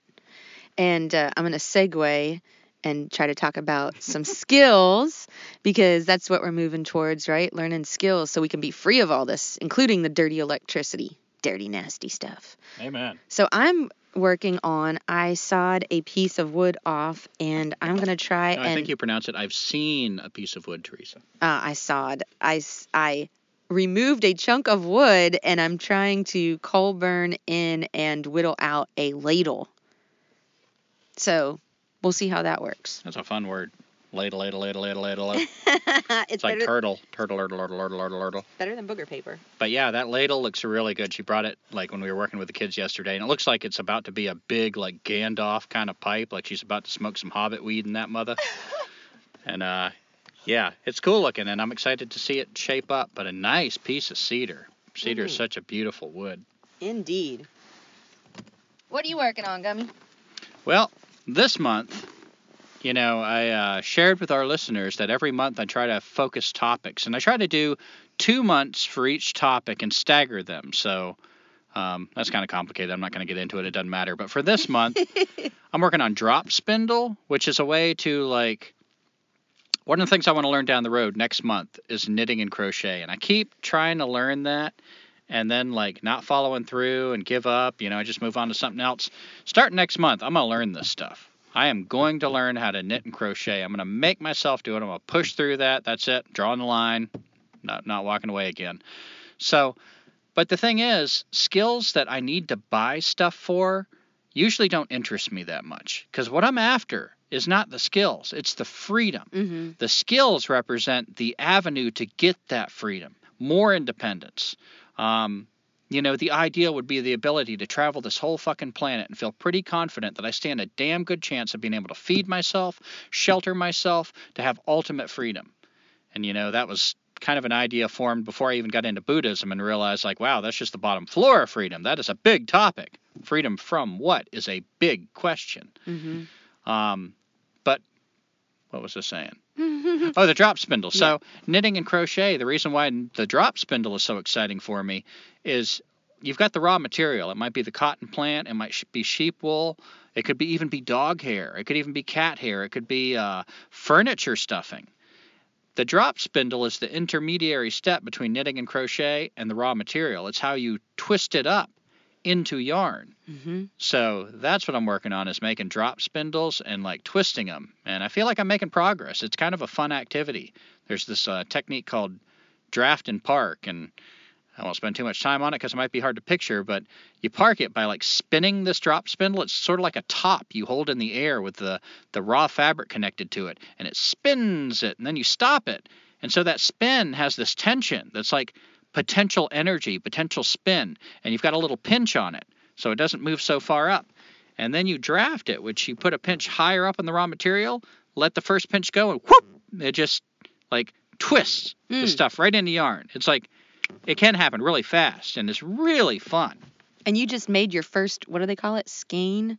And uh, I'm going to segue and try to talk about some skills because that's what we're moving towards, right? Learning skills so we can be free of all this, including the dirty electricity, dirty, nasty stuff. Amen. So I'm working on, I sawed a piece of wood off and I'm to try No, and. I think you pronounce it. I've seen a piece of wood, Teresa. uh, I sawed. I I removed a chunk of wood and I'm trying to coal burn in and whittle out a ladle. So we'll see how that works. That's a fun word. Ladle, ladle, ladle, ladle, ladle. ladle. it's It's like turtle, turtle, turtle, turtle, turtle, turtle, turtle. better than booger paper. But yeah, that ladle looks really good. She brought it like when we were working with the kids yesterday, and it looks like it's about to be a big like Gandalf kind of pipe, like she's about to smoke some Hobbit weed in that mother. and uh, yeah, it's cool looking, and I'm excited to see it shape up. But a nice piece of cedar. Cedar is Mhm. such a beautiful wood. Indeed. What are you working on, Gumby? Well, this month, you know, I uh, shared with our listeners that every month I try to focus topics, and I try to do two months for each topic and stagger them. So um, that's kind of complicated. I'm not going to get into it. It doesn't matter. But for this month, I'm working on drop spindle, which is a way to like. One of the things I want to learn down the road next month is knitting and crochet, and I keep trying to learn that, and then like not following through and give up. You know, I just move on to something else. Start next month. I'm gonna learn this stuff. I am going to learn how to knit and crochet. I'm gonna make myself do it. I'm gonna push through that. That's it. Drawing the line. Not not walking away again. So, but the thing is, skills that I need to buy stuff for usually don't interest me that much because what I'm after is not the skills. It's the freedom. Mm-hmm. The skills represent the avenue to get that freedom, more independence. Um, you know, the ideal would be the ability to travel this whole fucking planet and feel pretty confident that I stand a damn good chance of being able to feed myself, shelter myself, to have ultimate freedom. And, you know, that was kind of an idea formed before I even got into Buddhism and realized, like, wow, that's just the bottom floor of freedom. That is a big topic. Freedom from what is a big question. Mm-hmm. Um, but what was I saying? Oh, the drop spindle. So knitting and crochet. The reason why the drop spindle is so exciting for me is you've got the raw material. It might be the cotton plant. It might be sheep wool. It could be even be dog hair. It could even be cat hair. It could be uh, furniture stuffing. The drop spindle is the intermediary step between knitting and crochet and the raw material. It's how you twist it up into yarn. mm-hmm. So that's what I'm working on is making drop spindles and like twisting them. And I feel like I'm making progress. It's kind of a fun activity. There's this uh, technique called draft and park, and I won't spend too much time on it because it might be hard to picture. But you park it by like spinning this drop spindle. It's sort of like a top you hold in the air with the the raw fabric connected to it, and it spins it, and then you stop it. And so that spin has this tension that's like potential energy, potential spin, and you've got a little pinch on it so it doesn't move so far up. And then you draft it, which you put a pinch higher up in the raw material, let the first pinch go, and whoop, it just like twists the Mm. stuff right into yarn. It's like it can happen really fast, and it's really fun. And you just made your first. What do they call it? Skein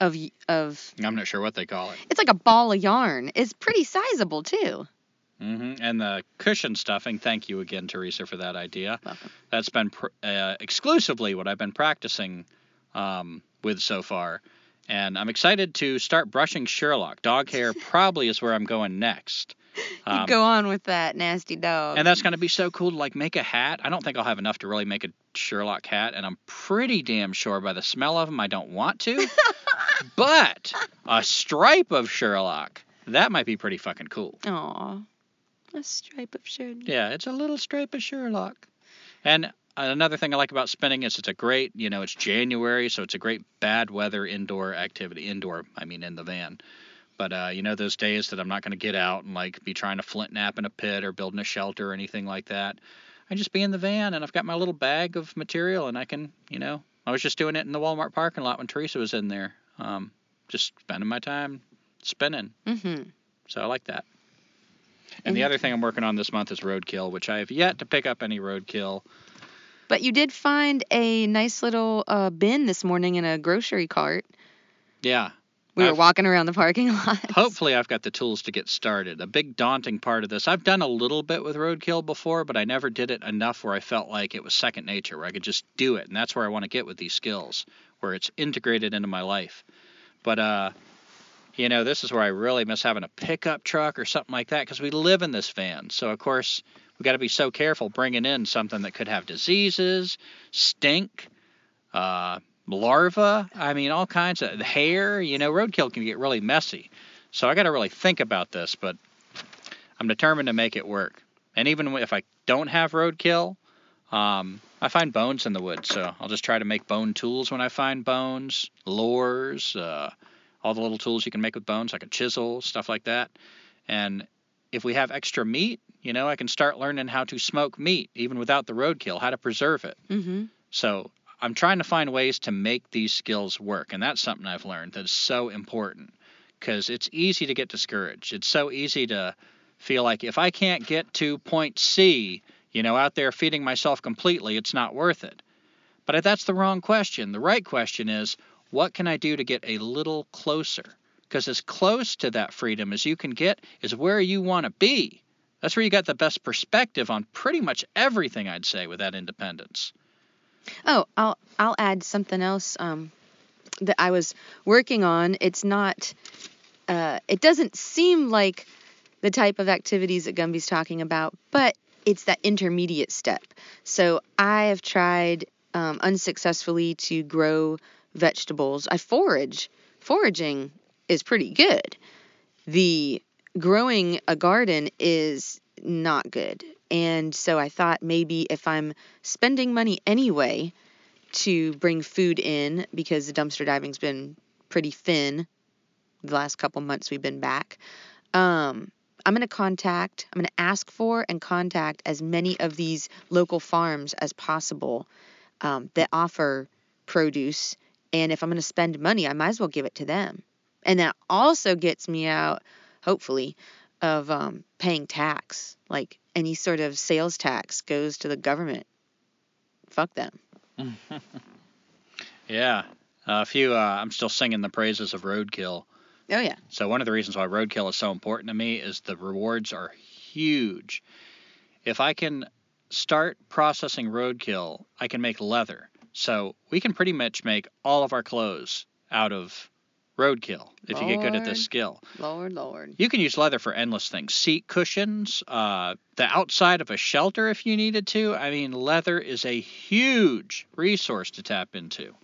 of of. I'm not sure what they call it. It's like a ball of yarn. It's pretty sizable too. hmm And the cushion stuffing. Thank you again, Teresa, for that idea. Welcome. That's been pr- uh, exclusively what I've been practicing um, with so far. And I'm excited to start brushing Sherlock. Dog hair probably is where I'm going next. you Um, go on with that nasty dog. and that's going to be so cool to like make a hat. I don't think I'll have enough to really make a Sherlock hat, and I'm pretty damn sure by the smell of them I don't want to. but a stripe of Sherlock, that might be pretty fucking cool. Aw. A stripe of Sherlock. Yeah, it's a little stripe of Sherlock. And another thing I like about spinning is it's a great, you know, it's January, so it's a great bad weather indoor activity. Indoor, I mean, in the van. But uh, you know, those days that I'm not going to get out and like be trying to flint knap in a pit or building a shelter or anything like that. I just be in the van and I've got my little bag of material and I can, you know, I was just doing it in the Walmart parking lot when Teresa was in there. Um, just spending my time spinning. Mm-hmm. So I like that. And the other thing I'm working on this month is roadkill, which I have yet to pick up any roadkill. But you did find a nice little uh, bin this morning in a grocery cart. Yeah. We were I've- walking around the parking lot. Hopefully, I've got the tools to get started. A big daunting part of this, I've done a little bit with roadkill before, but I never did it enough where I felt like it was second nature, where I could just do it. And that's where I want to get with these skills, where it's integrated into my life. But, uh, you know, this is where I really miss having a pickup truck or something like that because we live in this van. So, of course, we got to be so careful bringing in something that could have diseases, stink, uh, larva. I mean, all kinds of hair. You know, roadkill can get really messy. So I got to really think about this, but I'm determined to make it work. And even if I don't have roadkill, um, I find bones in the woods, so I'll just try to make bone tools when I find bones, lures, uh, all the little tools you can make with bones, like a chisel, stuff like that. And if we have extra meat, you know, I can start learning how to smoke meat, even without the roadkill, how to preserve it. mm-hmm. So I'm trying to find ways to make these skills work, and that's something I've learned that is so important because it's easy to get discouraged. It's so easy to feel like if I can't get to point C, you know, out there feeding myself completely, it's not worth it. But that's the wrong question. The right question is, what can I do to get a little closer? Because as close to that freedom as you can get is where you want to be. That's where you got the best perspective on pretty much everything, I'd say, with that independence. Oh, I'll I'll add something else um, that I was working on. It's not. Uh, it doesn't seem like the type of activities that Gumby's talking about, but it's that intermediate step. So I have tried um, unsuccessfully to grow vegetables. I forage. Foraging is pretty good. The growing a garden is not good. And so I thought maybe if I'm spending money anyway to bring food in because the dumpster diving's been pretty thin the last couple months we've been back, um, I'm going to contact, I'm going to ask for and contact as many of these local farms as possible um, that offer produce. And if I'm going to spend money, I might as well give it to them. And that also gets me out, hopefully, of um, paying tax. Like any sort of sales tax goes to the government. Fuck them. Yeah. Uh, a few, uh, I'm still singing the praises of roadkill. Oh, yeah. So, one of the reasons why roadkill is so important to me is the rewards are huge. If I can start processing roadkill, I can make leather. So, we can pretty much make all of our clothes out of roadkill if you get good at this skill. Lord, Lord. You can use leather for endless things. Seat cushions, uh, the outside of a shelter if you needed to. I mean, leather is a huge resource to tap into.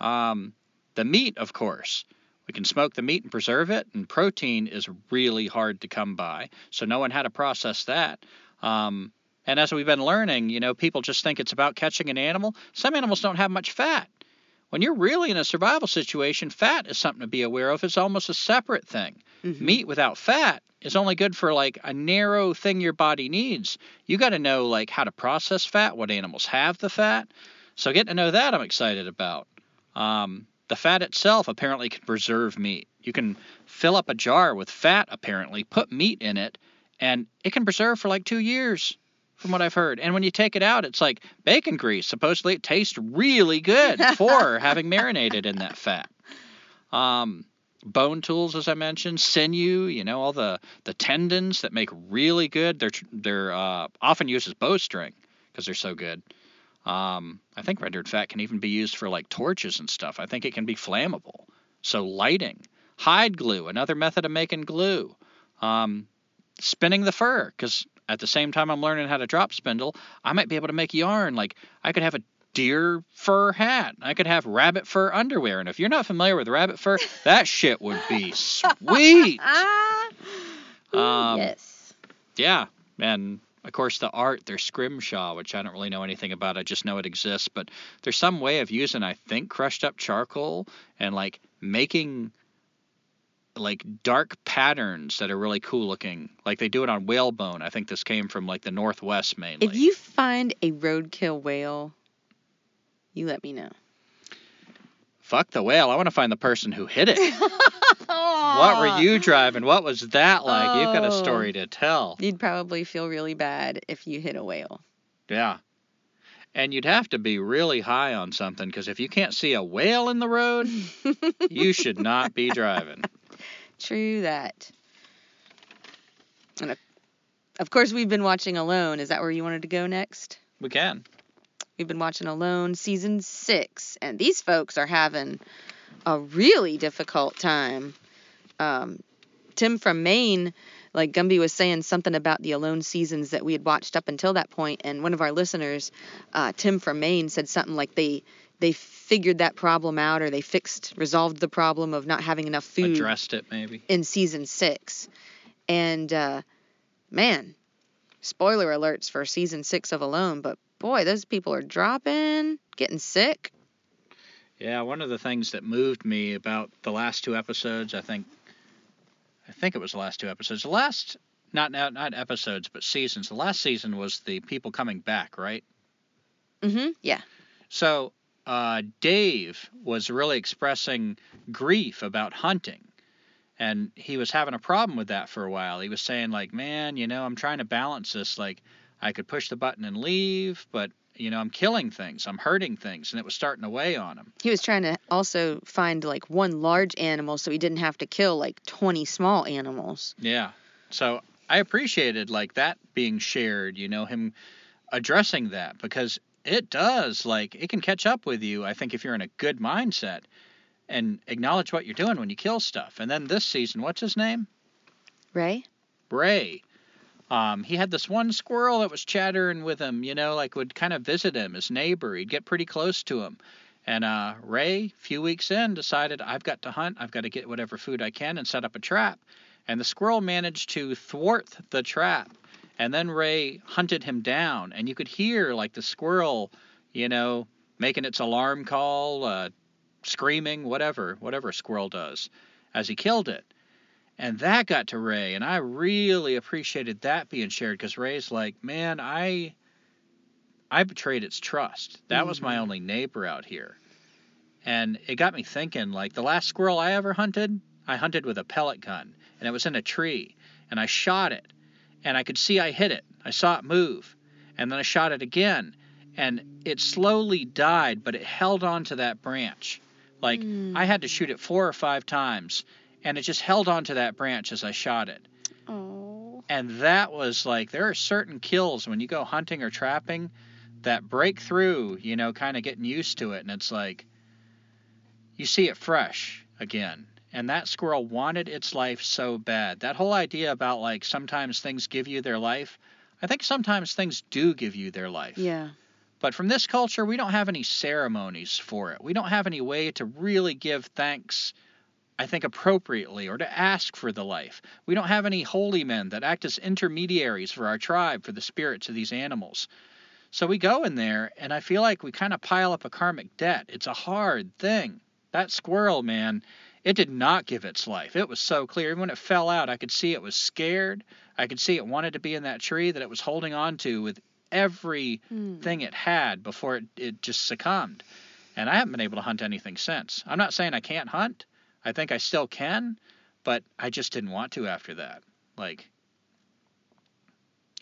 Um, the meat, of course. We can smoke the meat and preserve it, and protein is really hard to come by. So, knowing how to process that. Um, and as we've been learning, you know, people just think it's about catching an animal. Some animals don't have much fat. When you're really in a survival situation, fat is something to be aware of. It's almost a separate thing. Mhm. Meat without fat is only good for like a narrow thing your body needs. You got to know like how to process fat, what animals have the fat. So getting to know that I'm excited about. Um, the fat itself apparently can preserve meat. You can fill up a jar with fat apparently, put meat in it, and it can preserve for like two years, from what I've heard. And when you take it out, it's like bacon grease. Supposedly, it tastes really good for having marinated in that fat. Um, bone tools, as I mentioned, sinew, you know, all the the tendons that make really good. They're they're uh, often used as bowstring because they're so good. Um, I think rendered fat can even be used for like torches and stuff. I think it can be flammable. So lighting, hide glue, another method of making glue. Um, spinning the fur, because at the same time I'm learning how to drop spindle, I might be able to make yarn. Like I could have a deer fur hat. I could have rabbit fur underwear. And if you're not familiar with rabbit fur, that shit would be sweet. Ooh, Um, yes. Yeah. And of course, the art, there's scrimshaw, which I don't really know anything about. I just know it exists. But there's some way of using, I think, crushed up charcoal and like making like dark patterns that are really cool looking. Like they do it on whalebone. I think this came from like the Northwest mainly. If you find a roadkill whale, you let me know. Fuck the whale. I want to find the person who hit it. what were you driving? What was that like? You've got a Oh. story to tell. You'd probably feel really bad if you hit a whale. Yeah. And you'd have to be really high on something because if you can't see a whale in the road, you should not be driving. True that. And of- course, we've been watching Alone. Is that where you wanted to go next? We can. We've been watching Alone season six, and these folks are having a really difficult time. Um, Tim from Maine, like Gumby was saying something about the Alone seasons that we had watched up until that point, and one of our listeners, uh, Tim from Maine, said something like they they figured that problem out or they fixed resolved the problem of not having enough food Addressed it maybe. in season six. And uh, man, spoiler alerts for season six of Alone, but boy, those people are dropping, getting sick. Yeah, one of the things that moved me about the last two episodes, I think I think it was the last two episodes. The last not not, not episodes, but seasons. The last season was the people coming back, right? Mm-hmm. Yeah. So uh, Dave was really expressing grief about hunting. And he was having a problem with that for a while. He was saying, like, man, you know, I'm trying to balance this. Like, I could push the button and leave, but, you know, I'm killing things. I'm hurting things. And it was starting to weigh on him. He was trying to also find like one large animal so he didn't have to kill like 20 small animals. Yeah. So I appreciated, like, that being shared, you know, him addressing that because it does, like, it can catch up with you, I think, if you're in a good mindset and acknowledge what you're doing when you kill stuff. And then this season, what's his name? Ray? Ray. Um, he had this one squirrel that was chattering with him, you know, like would kind of visit him, his neighbor. He'd get pretty close to him. And uh, Ray, a few weeks in, decided, I've got to hunt. I've got to get whatever food I can and set up a trap. And the squirrel managed to thwart the trap. And then Ray hunted him down. And you could hear, like, the squirrel, you know, making its alarm call, uh, screaming, whatever, whatever a squirrel does, as he killed it. And that got to Ray, and I really appreciated that being shared because Ray's like, man, I I betrayed its trust. That was my Mhm. only neighbor out here. And it got me thinking, like the last squirrel I ever hunted, I hunted with a pellet gun, and it was in a tree, and I shot it, and I could see I hit it. I saw it move, and then I shot it again, and it slowly died, but it held on to that branch. Like Mm. I had to shoot it four or five times, and it just held on to that branch as I shot it. Oh. And that was like there are certain kills when you go hunting or trapping that break through, you know, kind of getting used to it, and it's like you see it fresh again. And that squirrel wanted its life so bad. That whole idea about like sometimes things give you their life, I think sometimes things do give you their life. Yeah. But from this culture, we don't have any ceremonies for it. We don't have any way to really give thanks, I think, appropriately or to ask for the life. We don't have any holy men that act as intermediaries for our tribe, for the spirits of these animals. So we go in there, and I feel like we kind of pile up a karmic debt. It's a hard thing. That squirrel, man, it did not give its life. It was so clear. Even when it fell out, I could see it was scared. I could see it wanted to be in that tree that it was holding on to with everything Mm. it had before it, it just succumbed. And I haven't been able to hunt anything since. I'm not saying I can't hunt. I think I still can, but I just didn't want to after that. Like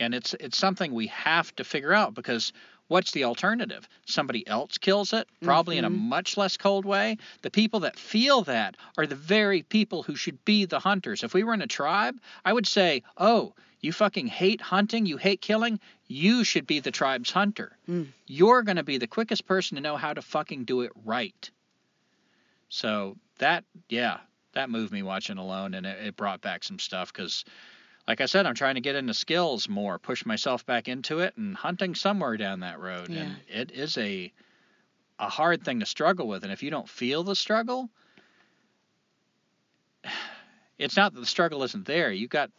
and it's it's something we have to figure out because what's the alternative? Somebody else kills it, probably in a Mhm. much less cold way. The people that feel that are the very people who should be the hunters. If we were in a tribe, I would say, "Oh, you fucking hate hunting, you hate killing, you should be the tribe's hunter. Mm. You're going to be the quickest person to know how to fucking do it right." So, that yeah, that moved me watching Alone and it, it brought back some stuff cuz like I said, I'm trying to get into skills more, push myself back into it, and hunting somewhere down that road. Yeah. And it is a a hard thing to struggle with. And if you don't feel the struggle, it's not that the struggle isn't there. You got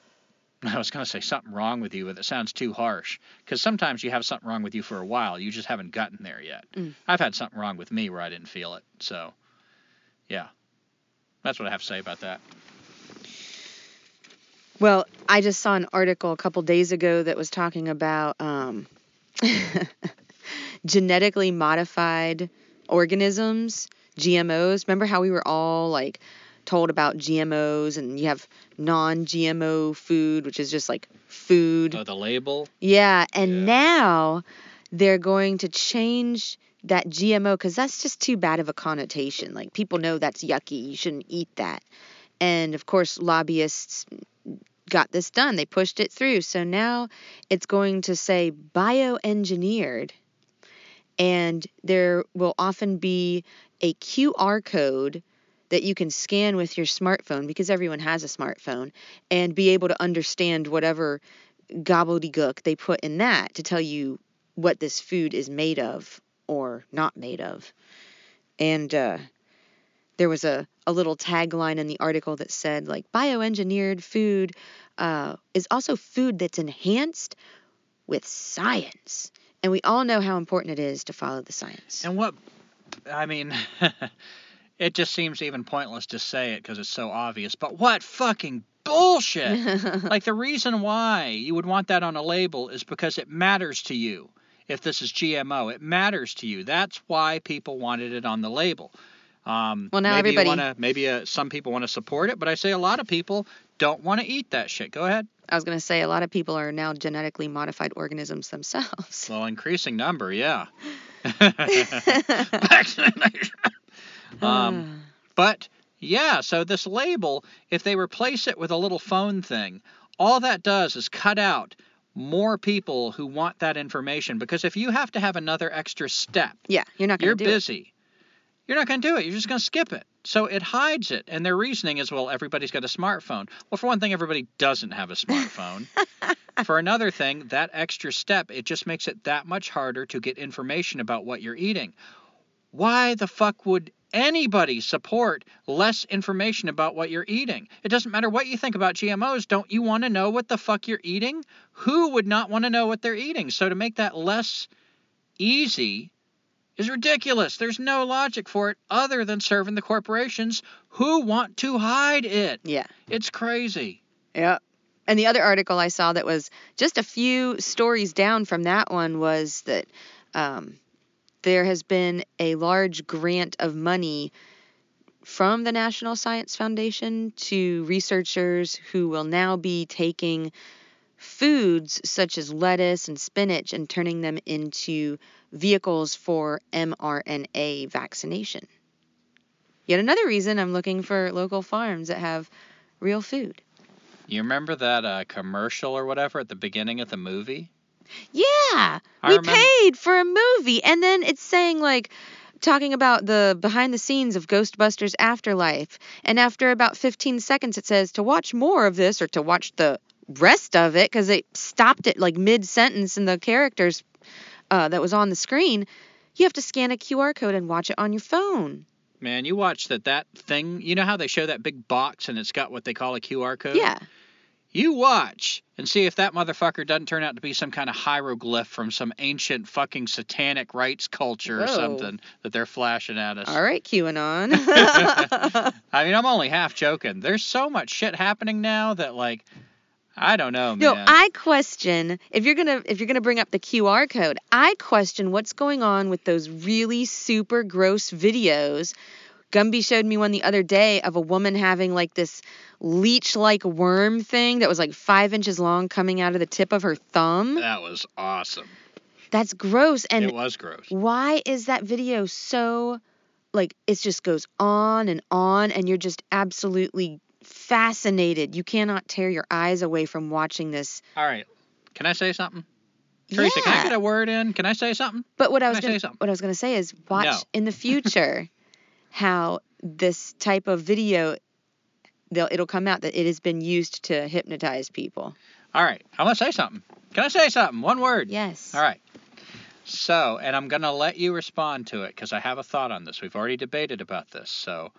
I was going to say something wrong with you, but it sounds too harsh. Because sometimes you have something wrong with you for a while. You just haven't gotten there yet. Mm. I've had something wrong with me where I didn't feel it. So, yeah. That's what I have to say about that. Well, I just saw an article a couple days ago that was talking about um, genetically modified organisms, GMOs. Remember how we were all like told about GMOs and you have non GMO food, which is just like food. Oh, the label? Yeah, and Yeah. now they're going to change that GMO because that's just too bad of a connotation. Like people know that's yucky. You shouldn't eat that. And of course, lobbyists got this done. They pushed it through. So now it's going to say bioengineered. And there will often be a QR code that you can scan with your smartphone because everyone has a smartphone and be able to understand whatever gobbledygook they put in that to tell you what this food is made of or not made of. And uh, there was a, a little tagline in the article that said, like, bioengineered food uh, is also food that's enhanced with science. And we all know how important it is to follow the science. And what, I mean, it just seems even pointless to say it because it's so obvious. But what fucking bullshit! like the reason why you would want that on a label is because it matters to you. If this is GMO, it matters to you. That's why people wanted it on the label. Um, Well, now maybe everybody- wanna, maybe uh, some people want to support it, but I say a lot of people don't want to eat that shit. Go ahead. I was going to say a lot of people are now genetically modified organisms themselves. Well, increasing number, yeah. Vaccination. um, But yeah, so this label, if they replace it with a little phone thing, all that does is cut out more people who want that information. Because if you have to have another extra step, yeah, you're not going you're it. You're not going to do it. You're just going to skip it. So it hides it. And their reasoning is, well, everybody's got a smartphone. Well, for one thing, everybody doesn't have a smartphone. for another thing, that extra step, it just makes it that much harder to get information about what you're eating. Why the fuck would anybody support less information about what you're eating? It doesn't matter what you think about GMOs. Don't you want to know what the fuck you're eating? Who would not want to know what they're eating? So to make that less easy is ridiculous. There's no logic for it other than serving the corporations who want to hide it. Yeah. It's crazy. Yeah. And the other article I saw that was just a few stories down from that one was that um, there has been a large grant of money from the National Science Foundation to researchers who will now be taking foods such as lettuce and spinach and turning them into vehicles for mRNA vaccination. Yet another reason I'm looking for local farms that have real food. You remember that uh, commercial or whatever at the beginning of the movie? Yeah, I we remember- paid for a movie, and then it's saying like talking about the behind the scenes of Ghostbusters Afterlife, and after about 15 seconds, it says to watch more of this or to watch the rest of it because it stopped it like mid sentence in the characters uh, that was on the screen. You have to scan a QR code and watch it on your phone. Man, you watch that that thing. You know how they show that big box and it's got what they call a QR code? Yeah, You watch and see if that motherfucker doesn't turn out to be some kind of hieroglyph from some ancient fucking satanic rites culture or something that they're flashing at us. all right, QAnon. I mean, I'm only half joking. There's so much shit happening now that like I don't know, man. No, I question if you're gonna if you're gonna bring up the QR code, I question what's going on with those really super gross videos. Gumby showed me one the other day of a woman having like this leech like worm thing that was like five inches long coming out of the tip of her thumb. that was awesome. That's gross. And it was gross. why is that video so like it just goes on and on and you're just absolutely fascinated. You cannot tear your eyes away from watching this. All right. Can I say something? Teresa, can I Yeah. get a word in? Can I say something? But what I was gonna, what I was going to say is watch No. in the future how this type of video they'll, it'll come out that it has been used to hypnotize people. All right. I want to say something. Can I say something? One word. Yes. All right. So, and I'm going to let you respond to it because I have a thought on this. We've already debated about this. So,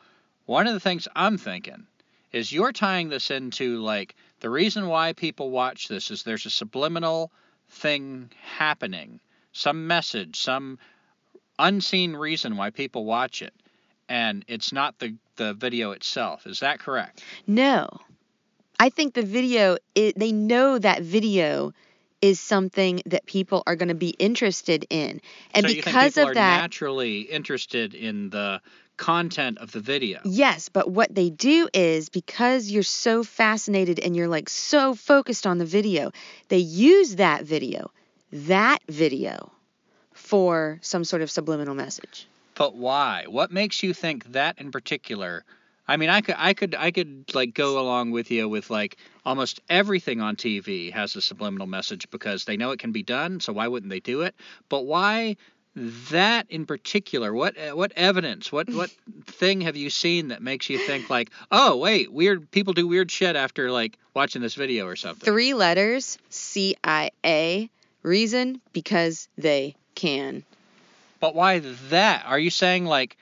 one of the things I'm thinking is you're tying this into like the reason why people watch this is there's a subliminal thing happening, some message, some unseen reason why people watch it, and it's not the the video itself. Is that correct? No. I think the video, it, they know that video is something that people are going to be interested in. And so because people of are that, naturally interested in the content of the video. yes, but what they do is because you're so fascinated and you're like so focused on the video, they use that video, that video, for some sort of subliminal message. But why? What makes you think that in particular? I mean, I could, I could, I could like go along with you with like almost everything on TV has a subliminal message because they know it can be done. So why wouldn't they do it? But why that in particular? What, uh, what evidence? What, what thing have you seen that makes you think like, oh wait, weird people do weird shit after like watching this video or something? Three letters, CIA. Reason because they can. But why that? Are you saying like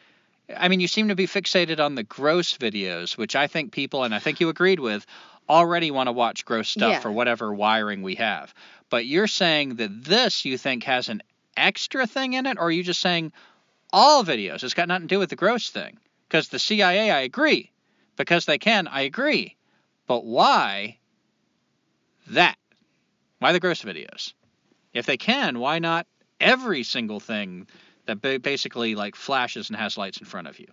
I mean you seem to be fixated on the gross videos, which I think people and I think you agreed with already want to watch gross stuff Yeah. for whatever wiring we have. But you're saying that this you think has an extra thing in it or are you just saying all videos? It's got nothing to do with the gross thing. Because the CIA I agree. Because they can, I agree. But why that? Why the gross videos? If they can, why not every single thing that basically like flashes and has lights in front of you?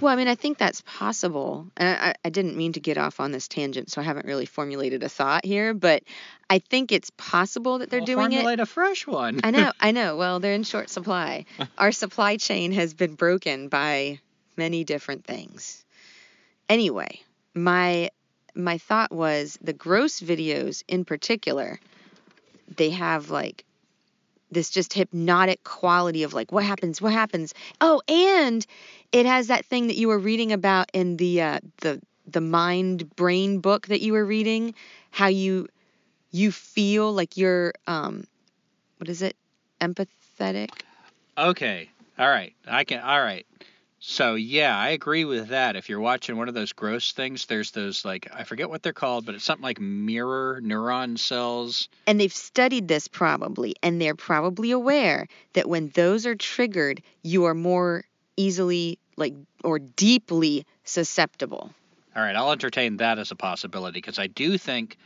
Well, I mean, I think that's possible. And I, I didn't mean to get off on this tangent, so I haven't really formulated a thought here, but I think it's possible that they're Well, doing it. formulate a fresh one. I know, I know. Well, they're in short supply. Our supply chain has been broken by many different things. Anyway, my my thought was the gross videos in particular, they have like this just hypnotic quality of like what happens, what happens. Oh, and it has that thing that you were reading about in the uh, the the mind brain book that you were reading, how you you feel like you're um what is it empathetic Okay. All right. I can. All right. So yeah, I agree with that. If you're watching one of those gross things, there's those like I forget what they're called, but it's something like mirror neuron cells. and they've studied this probably and they're probably aware that when those are triggered you are more easily like or deeply susceptible All right, I'll entertain that as a possibility because I do think.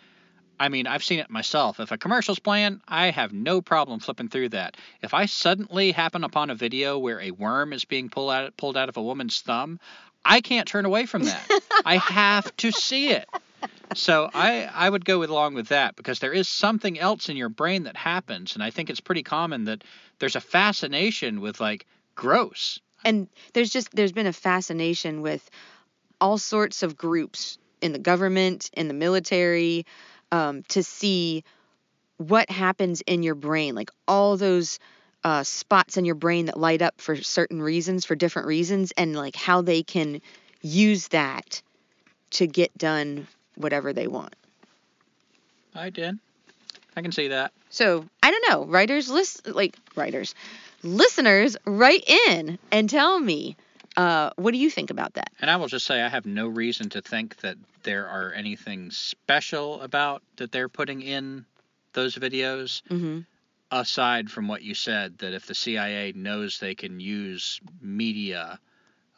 I mean, I've seen it myself. If a commercial's playing, I have no problem flipping through that. If I suddenly happen upon a video where a worm is being pulled out pulled out of a woman's thumb, I can't turn away from that. I have to see it. So I I would go with, along with that because there is something else in your brain that happens, and I think it's pretty common that there's a fascination with like gross. and there's just there's been a fascination with all sorts of groups in the government in the military um, to see what happens in your brain like all those uh, spots in your brain that light up for certain reasons for different reasons and like how they can use that to get done whatever they want I did. I can see that. so i don't know writers list like writers listeners write in and tell me uh, what do you think about that And I will just say I have no reason to think that there are anything special about that they're putting in those videos mm-hmm. aside from what you said that if the CIA knows they can use media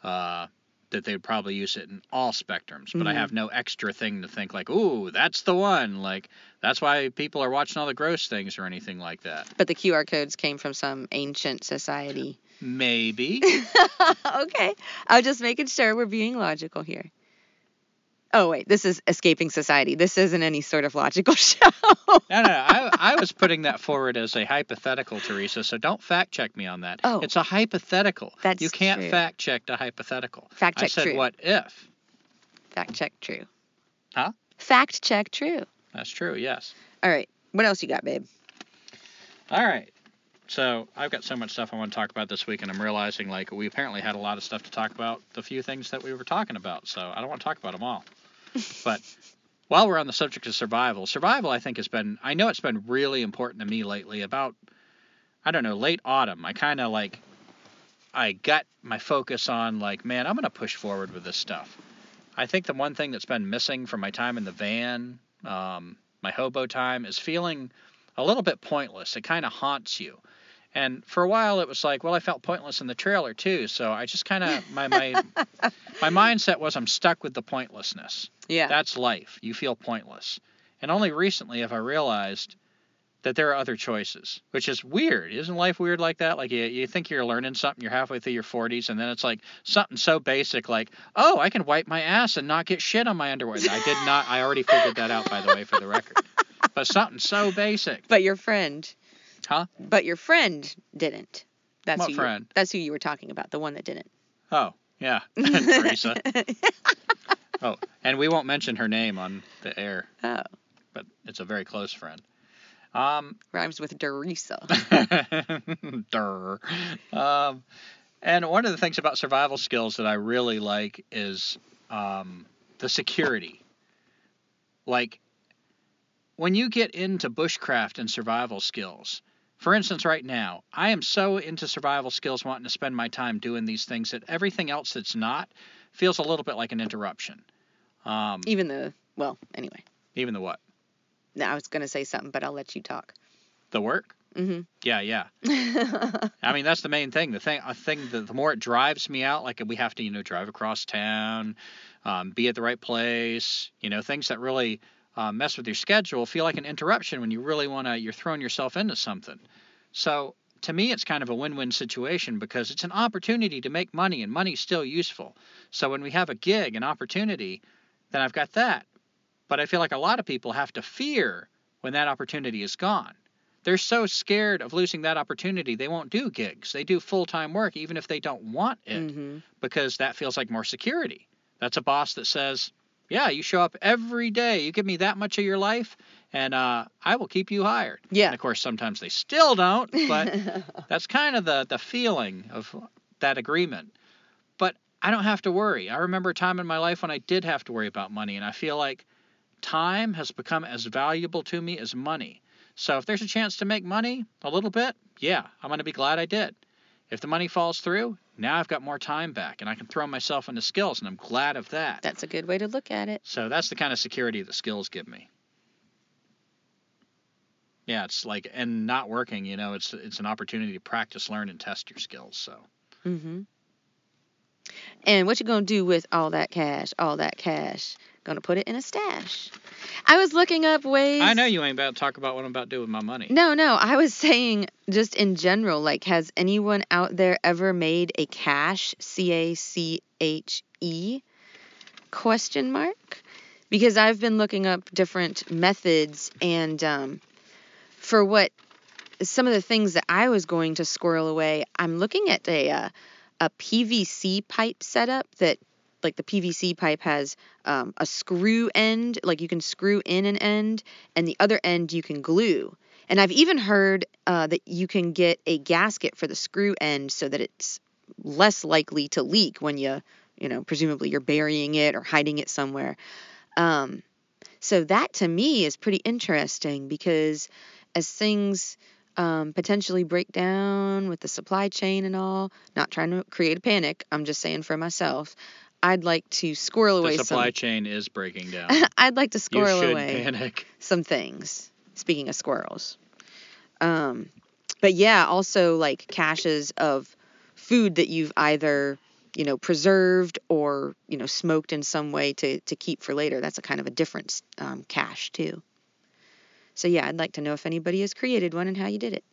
uh, that they'd probably use it in all spectrums but I Mhm. have no extra thing to think like ooh that's the one like that's why people are watching all the gross things or anything like that But the QR codes came from some ancient society. Maybe okay. I was just making sure we're being logical here. Oh, wait. This is Escaping Society. This isn't any sort of logical show. no, no, no. I, I was putting that forward as a hypothetical, Teresa. So don't fact check me on that. Oh. it's a hypothetical. That's you can't true. fact check the hypothetical. Fact check. I said true. what if? Fact check true. Huh? Fact check true. That's true. Yes. All right. What else you got, babe? All right. So I've got so much stuff I want to talk about this week, and I'm realizing like we apparently had a lot of stuff to talk about. The few things that we were talking about, so I don't want to talk about them all. but while we're on the subject of survival, survival I think has been I know it's been really important to me lately. About I don't know late autumn, I kind of like I got my focus on like man I'm gonna push forward with this stuff. I think the one thing that's been missing from my time in the van, um, my hobo time, is feeling a little bit pointless. It kind of haunts you. And for a while, it was like, well, I felt pointless in the trailer too. So I just kind of my my my mindset was I'm stuck with the pointlessness. Yeah. That's life. You feel pointless. And only recently have I realized that there are other choices, which is weird. Isn't life weird like that? Like you, you think you're learning something, you're halfway through your 40s, and then it's like something so basic like, oh, I can wipe my ass and not get shit on my underwear. I did not. I already figured that out, by the way, for the record. But something so basic. but your friend. Huh? But your friend didn't. That's What who friend? You, that's who you were talking about. The one that didn't. Oh, yeah, Teresa. Oh, and we won't mention her name on the air, oh, but it's a very close friend. Um, rhymes with Teresa. Durr. Um, and one of the things about survival skills that I really like is um, the security. Like, when you get into bushcraft and survival skills, for instance, right now, I am so into survival skills, wanting to spend my time doing these things that everything else that's not feels a little bit like an interruption. Um, Even the well, anyway. even the what? No, I was gonna say something, but I'll let you talk. The work? Mm-hmm. Yeah, yeah. I mean, that's the main thing. The thing, I think, the, the more it drives me out, like we have to, you know, drive across town, um, be at the right place, you know, things that really uh, mess with your schedule feel like an interruption when you really want to. You're throwing yourself into something. So to me, it's kind of a win-win situation because it's an opportunity to make money, and money's still useful. So when we have a gig, an opportunity, then I've got that. But I feel like a lot of people have to fear when that opportunity is gone they're so scared of losing that opportunity they won't do gigs they do full-time work even if they don't want it hmm because that feels like more security that's a boss that says yeah you show up every day. You give me that much of your life and uh, i will keep you hired. Yeah. and of course sometimes they still don't but that's kind of the, the feeling of that agreement. But i don't have to worry. I remember a time in my life when i did have to worry about money and i feel like time has become as valuable to me as money. So if there's a chance to make money a little bit, yeah, I'm going to be glad I did. If the money falls through, now I've got more time back and I can throw myself into skills and I'm glad of that. That's a good way to look at it. So that's the kind of security that skills give me. Yeah, it's like and not working, you know, it's it's an opportunity to practice, learn and test your skills. So hmm And what you gonna do with all that cash? All that cash? Gonna put it in a stash. I was looking up ways. I know you ain't about to talk about what I'm about to do with my money. No, no. I was saying just in general, like, has anyone out there ever made a cash C A C H E question mark? Because I've been looking up different methods and um, for what some of the things that I was going to squirrel away, I'm looking at a uh, a PVC pipe setup that like the PVC pipe has um, a screw end, like you can screw in an end, and the other end you can glue. And I've even heard uh, that you can get a gasket for the screw end so that it's less likely to leak when you, you know, presumably you're burying it or hiding it somewhere. Um, so that to me is pretty interesting because as things um, potentially break down with the supply chain and all, not trying to create a panic, I'm just saying for myself, I'd like to squirrel away The supply some. chain is breaking down. I'd like to squirrel should away panic. some things. Speaking of squirrels. Um, but yeah, also like caches of food that you've either, you know, preserved or, you know, smoked in some way to, to keep for later. That's a kind of a different um, cache too. So yeah, I'd like to know if anybody has created one and how you did it.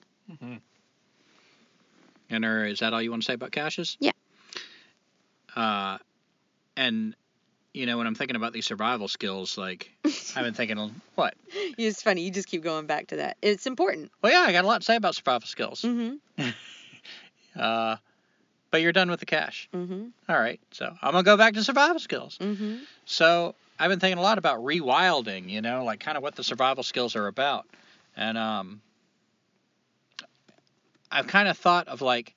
And or is that all you want to say about caches? Yeah. Uh, and you know when I'm thinking about these survival skills, like I've been thinking, what? It's funny. You just keep going back to that. It's important. Well, yeah, I got a lot to say about survival skills. Mm-hmm. Uh, but you're done with the cash. Mm-hmm. All right, so I'm gonna go back to survival skills. Mm-hmm. So I've been thinking a lot about rewilding, you know, like kind of what the survival skills are about. And um, I've kind of thought of like,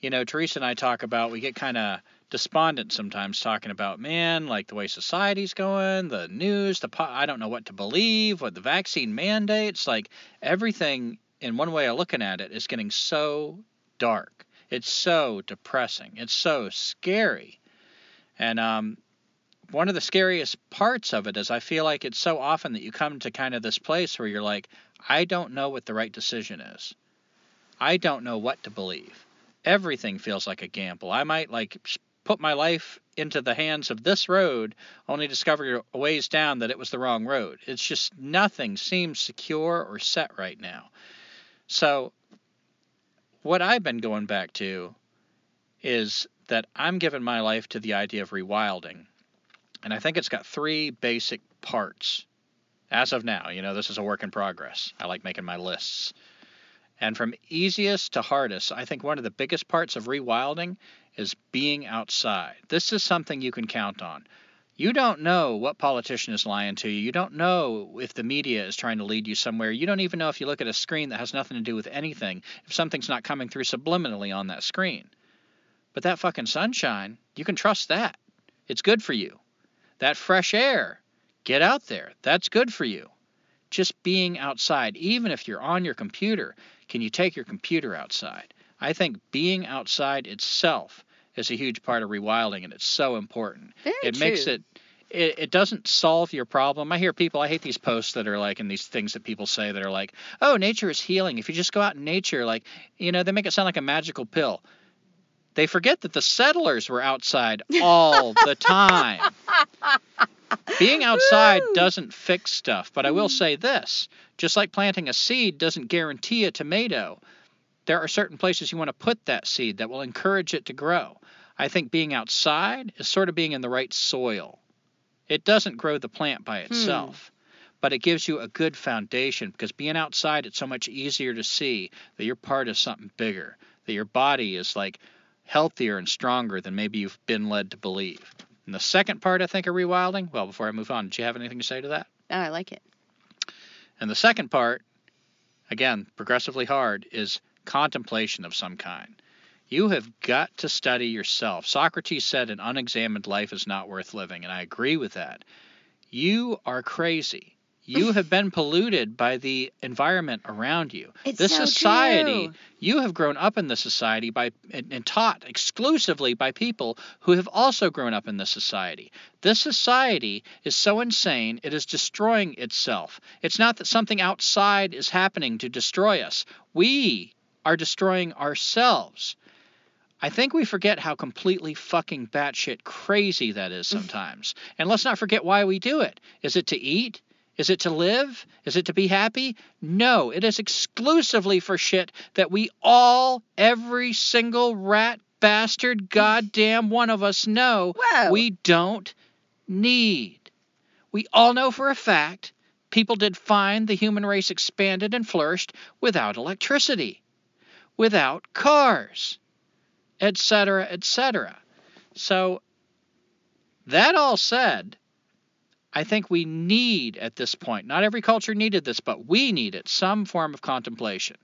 you know, Teresa and I talk about, we get kind of despondent sometimes talking about, man, like the way society's going, the news, the po- I don't know what to believe, what the vaccine mandates, like everything in one way of looking at it is getting so dark. It's so depressing. It's so scary. And um, one of the scariest parts of it is I feel like it's so often that you come to kind of this place where you're like, I don't know what the right decision is. I don't know what to believe. Everything feels like a gamble. I might like put my life into the hands of this road, only discover a ways down that it was the wrong road. It's just nothing seems secure or set right now. So, what I've been going back to is that I'm giving my life to the idea of rewilding. And I think it's got three basic parts. As of now, you know, this is a work in progress. I like making my lists. And from easiest to hardest, I think one of the biggest parts of rewilding is being outside. This is something you can count on. You don't know what politician is lying to you. You don't know if the media is trying to lead you somewhere. You don't even know if you look at a screen that has nothing to do with anything, if something's not coming through subliminally on that screen. But that fucking sunshine, you can trust that. It's good for you. That fresh air, get out there. That's good for you. Just being outside, even if you're on your computer, can you take your computer outside? I think being outside itself is a huge part of rewilding, and it's so important. Very it true. makes it, it it doesn't solve your problem. I hear people. I hate these posts that are like, and these things that people say that are like, "Oh, nature is healing. If you just go out in nature, like, you know, they make it sound like a magical pill." They forget that the settlers were outside all the time. Being outside doesn't fix stuff, but I will Mm. say this just like planting a seed doesn't guarantee a tomato, there are certain places you want to put that seed that will encourage it to grow. I think being outside is sort of being in the right soil. It doesn't grow the plant by itself, but it gives you a good foundation because being outside, it's so much easier to see that you're part of something bigger, that your body is like healthier and stronger than maybe you've been led to believe. And the second part, I think, of rewilding, well, before I move on, did you have anything to say to that? Oh, I like it. And the second part, again, progressively hard, is contemplation of some kind. You have got to study yourself. Socrates said an unexamined life is not worth living, and I agree with that. You are crazy. You have been polluted by the environment around you. It's this so society, true. you have grown up in this society by and, and taught exclusively by people who have also grown up in this society. This society is so insane it is destroying itself. It's not that something outside is happening to destroy us. We are destroying ourselves. I think we forget how completely fucking batshit crazy that is sometimes. and let's not forget why we do it. Is it to eat? Is it to live? Is it to be happy? No, it is exclusively for shit that we all, every single rat bastard, goddamn one of us know Whoa. we don't need. We all know for a fact people did fine, the human race expanded and flourished without electricity, without cars, etc., etc. So, that all said, I think we need at this point, not every culture needed this, but we need it, some form of contemplation.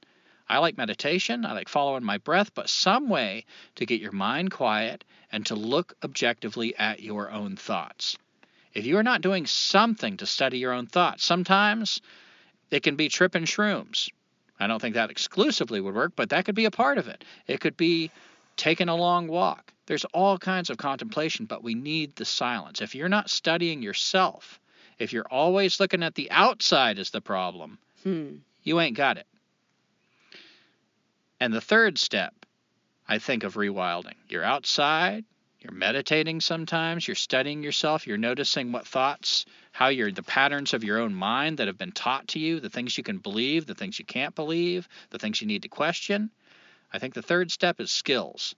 I like meditation, I like following my breath, but some way to get your mind quiet and to look objectively at your own thoughts. If you are not doing something to study your own thoughts, sometimes it can be tripping shrooms. I don't think that exclusively would work, but that could be a part of it. It could be taking a long walk. There's all kinds of contemplation, but we need the silence. If you're not studying yourself, if you're always looking at the outside as the problem, Hmm. you ain't got it. And the third step, I think, of rewilding you're outside, you're meditating sometimes, you're studying yourself, you're noticing what thoughts, how you're the patterns of your own mind that have been taught to you, the things you can believe, the things you can't believe, the things you need to question. I think the third step is skills.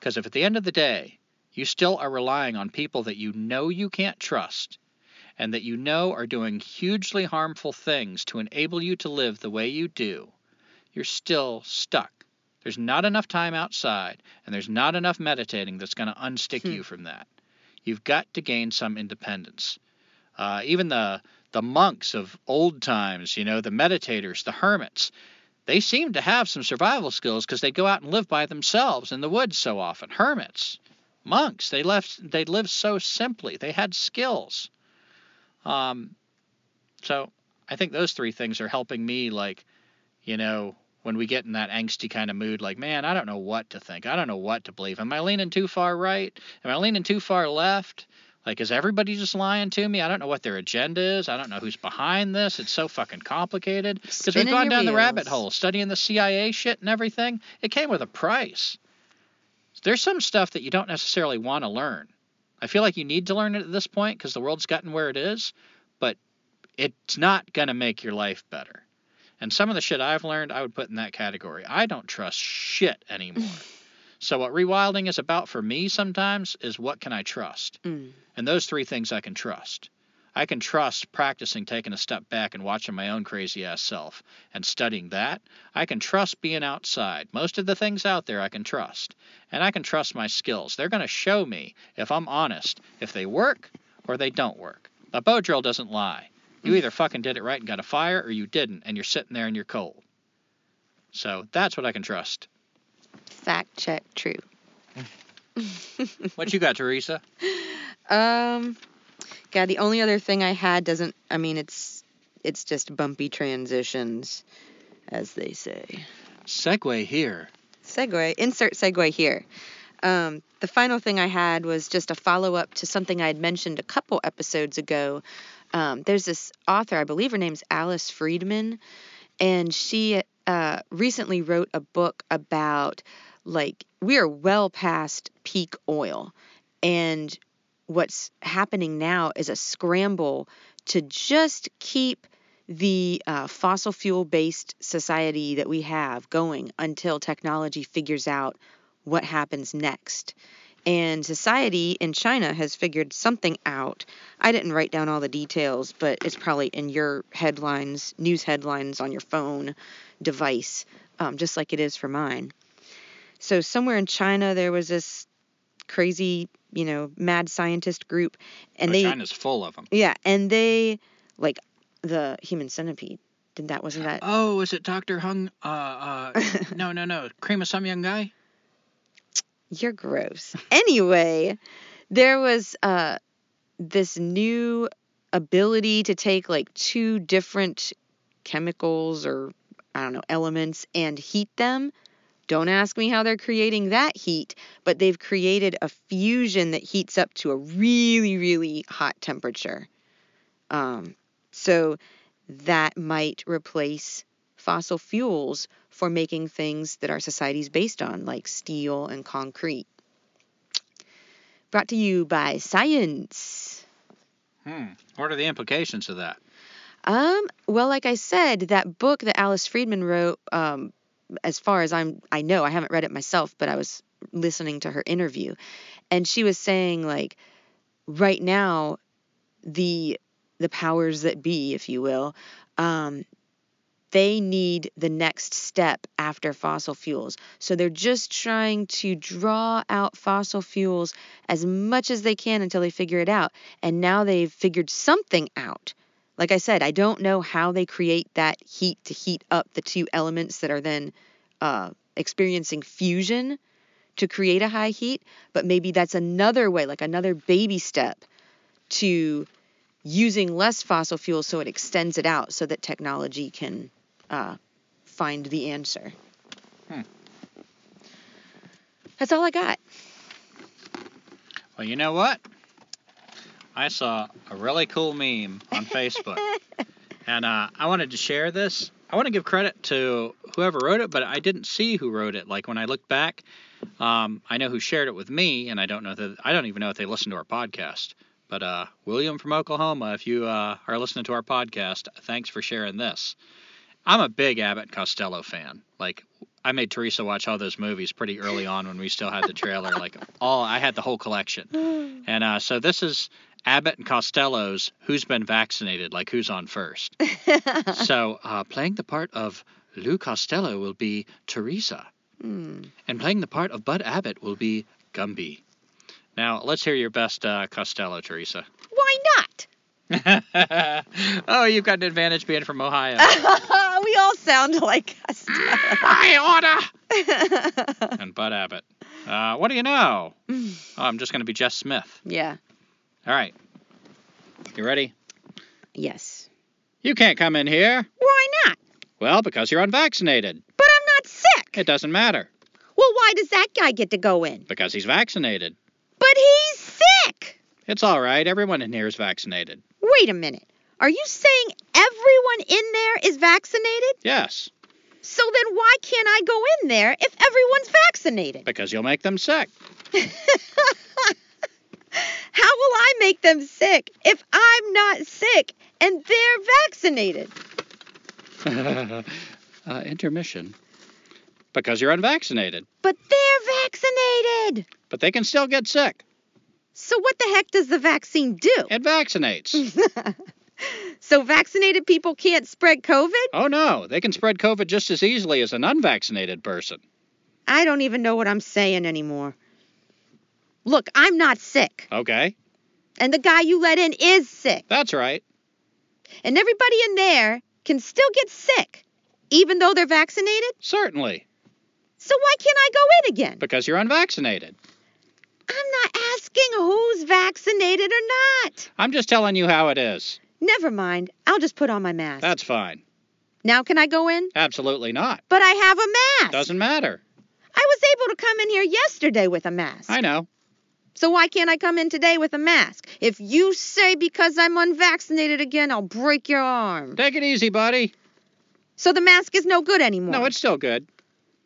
Because if at the end of the day, you still are relying on people that you know you can't trust and that you know are doing hugely harmful things to enable you to live the way you do, you're still stuck. There's not enough time outside, and there's not enough meditating that's going to unstick Hmm. you from that. You've got to gain some independence. Uh, even the the monks of old times, you know, the meditators, the hermits, they seem to have some survival skills because they'd go out and live by themselves in the woods so often. Hermits, monks, they left they lived so simply. They had skills. Um, so I think those three things are helping me like, you know, when we get in that angsty kind of mood, like, man, I don't know what to think. I don't know what to believe. Am I leaning too far right? Am I leaning too far left? Like, is everybody just lying to me? I don't know what their agenda is. I don't know who's behind this. It's so fucking complicated. Because we've gone down the rabbit hole, studying the CIA shit and everything. It came with a price. There's some stuff that you don't necessarily want to learn. I feel like you need to learn it at this point because the world's gotten where it is, but it's not going to make your life better. And some of the shit I've learned, I would put in that category. I don't trust shit anymore. So, what rewilding is about for me sometimes is what can I trust? Mm. And those three things I can trust. I can trust practicing taking a step back and watching my own crazy ass self and studying that. I can trust being outside. Most of the things out there I can trust. And I can trust my skills. They're going to show me, if I'm honest, if they work or they don't work. A bow drill doesn't lie. You either fucking did it right and got a fire or you didn't and you're sitting there and you're cold. So that's what I can trust. Fact check true. What you got, Teresa? Um, God, the only other thing I had doesn't. I mean, it's it's just bumpy transitions, as they say. Segway here. Segue. Insert segue here. Um, the final thing I had was just a follow up to something I had mentioned a couple episodes ago. Um, there's this author, I believe her name's Alice Friedemann, and she uh, recently wrote a book about like we are well past peak oil, and what's happening now is a scramble to just keep the uh, fossil fuel based society that we have going until technology figures out what happens next. And society in China has figured something out. I didn't write down all the details, but it's probably in your headlines, news headlines on your phone device, um, just like it is for mine. So, somewhere in China, there was this crazy, you know, mad scientist group, and Oh, they China's full of them. yeah, and they like the human centipede. Did that wasn't that? Oh, was it Dr. Hung? Uh, uh, no, no, no. Cream of some young guy? You're gross. Anyway, there was uh this new ability to take like two different chemicals or I don't know, elements and heat them. Don't ask me how they're creating that heat, but they've created a fusion that heats up to a really, really hot temperature. Um, so that might replace fossil fuels for making things that our society is based on, like steel and concrete. Brought to you by science. Hmm. What are the implications of that? Um, well, like I said, that book that Alice Friedemann wrote, um, as far as I'm, I know, I haven't read it myself, but I was listening to her interview, and she was saying like, right now, the the powers that be, if you will, um, they need the next step after fossil fuels. So they're just trying to draw out fossil fuels as much as they can until they figure it out. And now they've figured something out. Like I said, I don't know how they create that heat to heat up the two elements that are then uh, experiencing fusion to create a high heat, but maybe that's another way, like another baby step to using less fossil fuels so it extends it out so that technology can uh, find the answer. Hmm. That's all I got. Well, you know what? I saw a really cool meme on Facebook, and uh, I wanted to share this. I want to give credit to whoever wrote it, but I didn't see who wrote it. Like when I looked back, um, I know who shared it with me, and I don't know that I don't even know if they listened to our podcast. But uh, William from Oklahoma, if you uh, are listening to our podcast, thanks for sharing this. I'm a big Abbott Costello fan. Like I made Teresa watch all those movies pretty early on when we still had the trailer. Like all, I had the whole collection. And uh, so this is Abbott and Costello's Who's Been Vaccinated, like who's on first. so uh, playing the part of Lou Costello will be Teresa, Hmm. and playing the part of Bud Abbott will be Gumby. Now let's hear your best uh, Costello, Teresa. Why not? oh, you've got an advantage being from Ohio. we all sound like Costello. I order. and Bud Abbott. Uh, what do you know? Oh, I'm just going to be Jess Smith. yeah. All right. You ready? Yes. You can't come in here. Why not? Well, because you're unvaccinated. But I'm not sick. It doesn't matter Well, why does that guy get to go in? because he's vaccinated. But he's sick. It's all right. Everyone in here is vaccinated. Wait a minute. Are you saying everyone in there is vaccinated? Yes, So then why can't I go in there if everyone's vaccinated? because you'll make them sick. How will I make them sick if I'm not sick and they're vaccinated? uh, intermission. Because you're unvaccinated. But they're vaccinated. But they can still get sick. So what the heck does the vaccine do? It vaccinates. so vaccinated people can't spread COVID? oh no, they can spread COVID just as easily as an unvaccinated person. I don't even know what I'm saying anymore. Look, I'm not sick. Okay, And the guy you let in is sick. that's right. And everybody in there can still get sick, even though they're vaccinated. Certainly. So why can't I go in again? Because you're unvaccinated. I'm not asking who's vaccinated or not. I'm just telling you how it is. Never mind. I'll just put on my mask. That's fine. now can I go in? Absolutely not. But I have a mask. Doesn't matter. I was able to come in here yesterday with a mask. I know. So why can't I come in today with a mask? If you say because I'm unvaccinated again, I'll break your arm. Take it easy, buddy. So the mask is no good anymore. No, it's still good.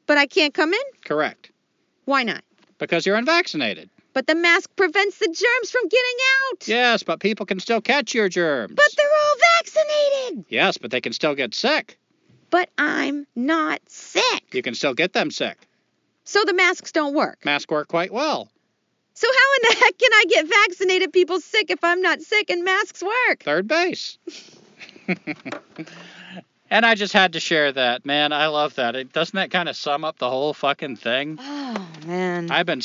But I can't come in? Correct. Why not? Because you're unvaccinated. But the mask prevents the germs from getting out. Yes, but people can still catch your germs. But they're all vaccinated. Yes, but they can still get sick. But I'm not sick. You can still get them sick. So the masks don't work. Masks work quite well. So how in the heck can I get vaccinated people sick if I'm not sick and masks work? Third base. and I just had to share that. Man, I love that. It, doesn't that kind of sum up the whole fucking thing? Oh man. I've been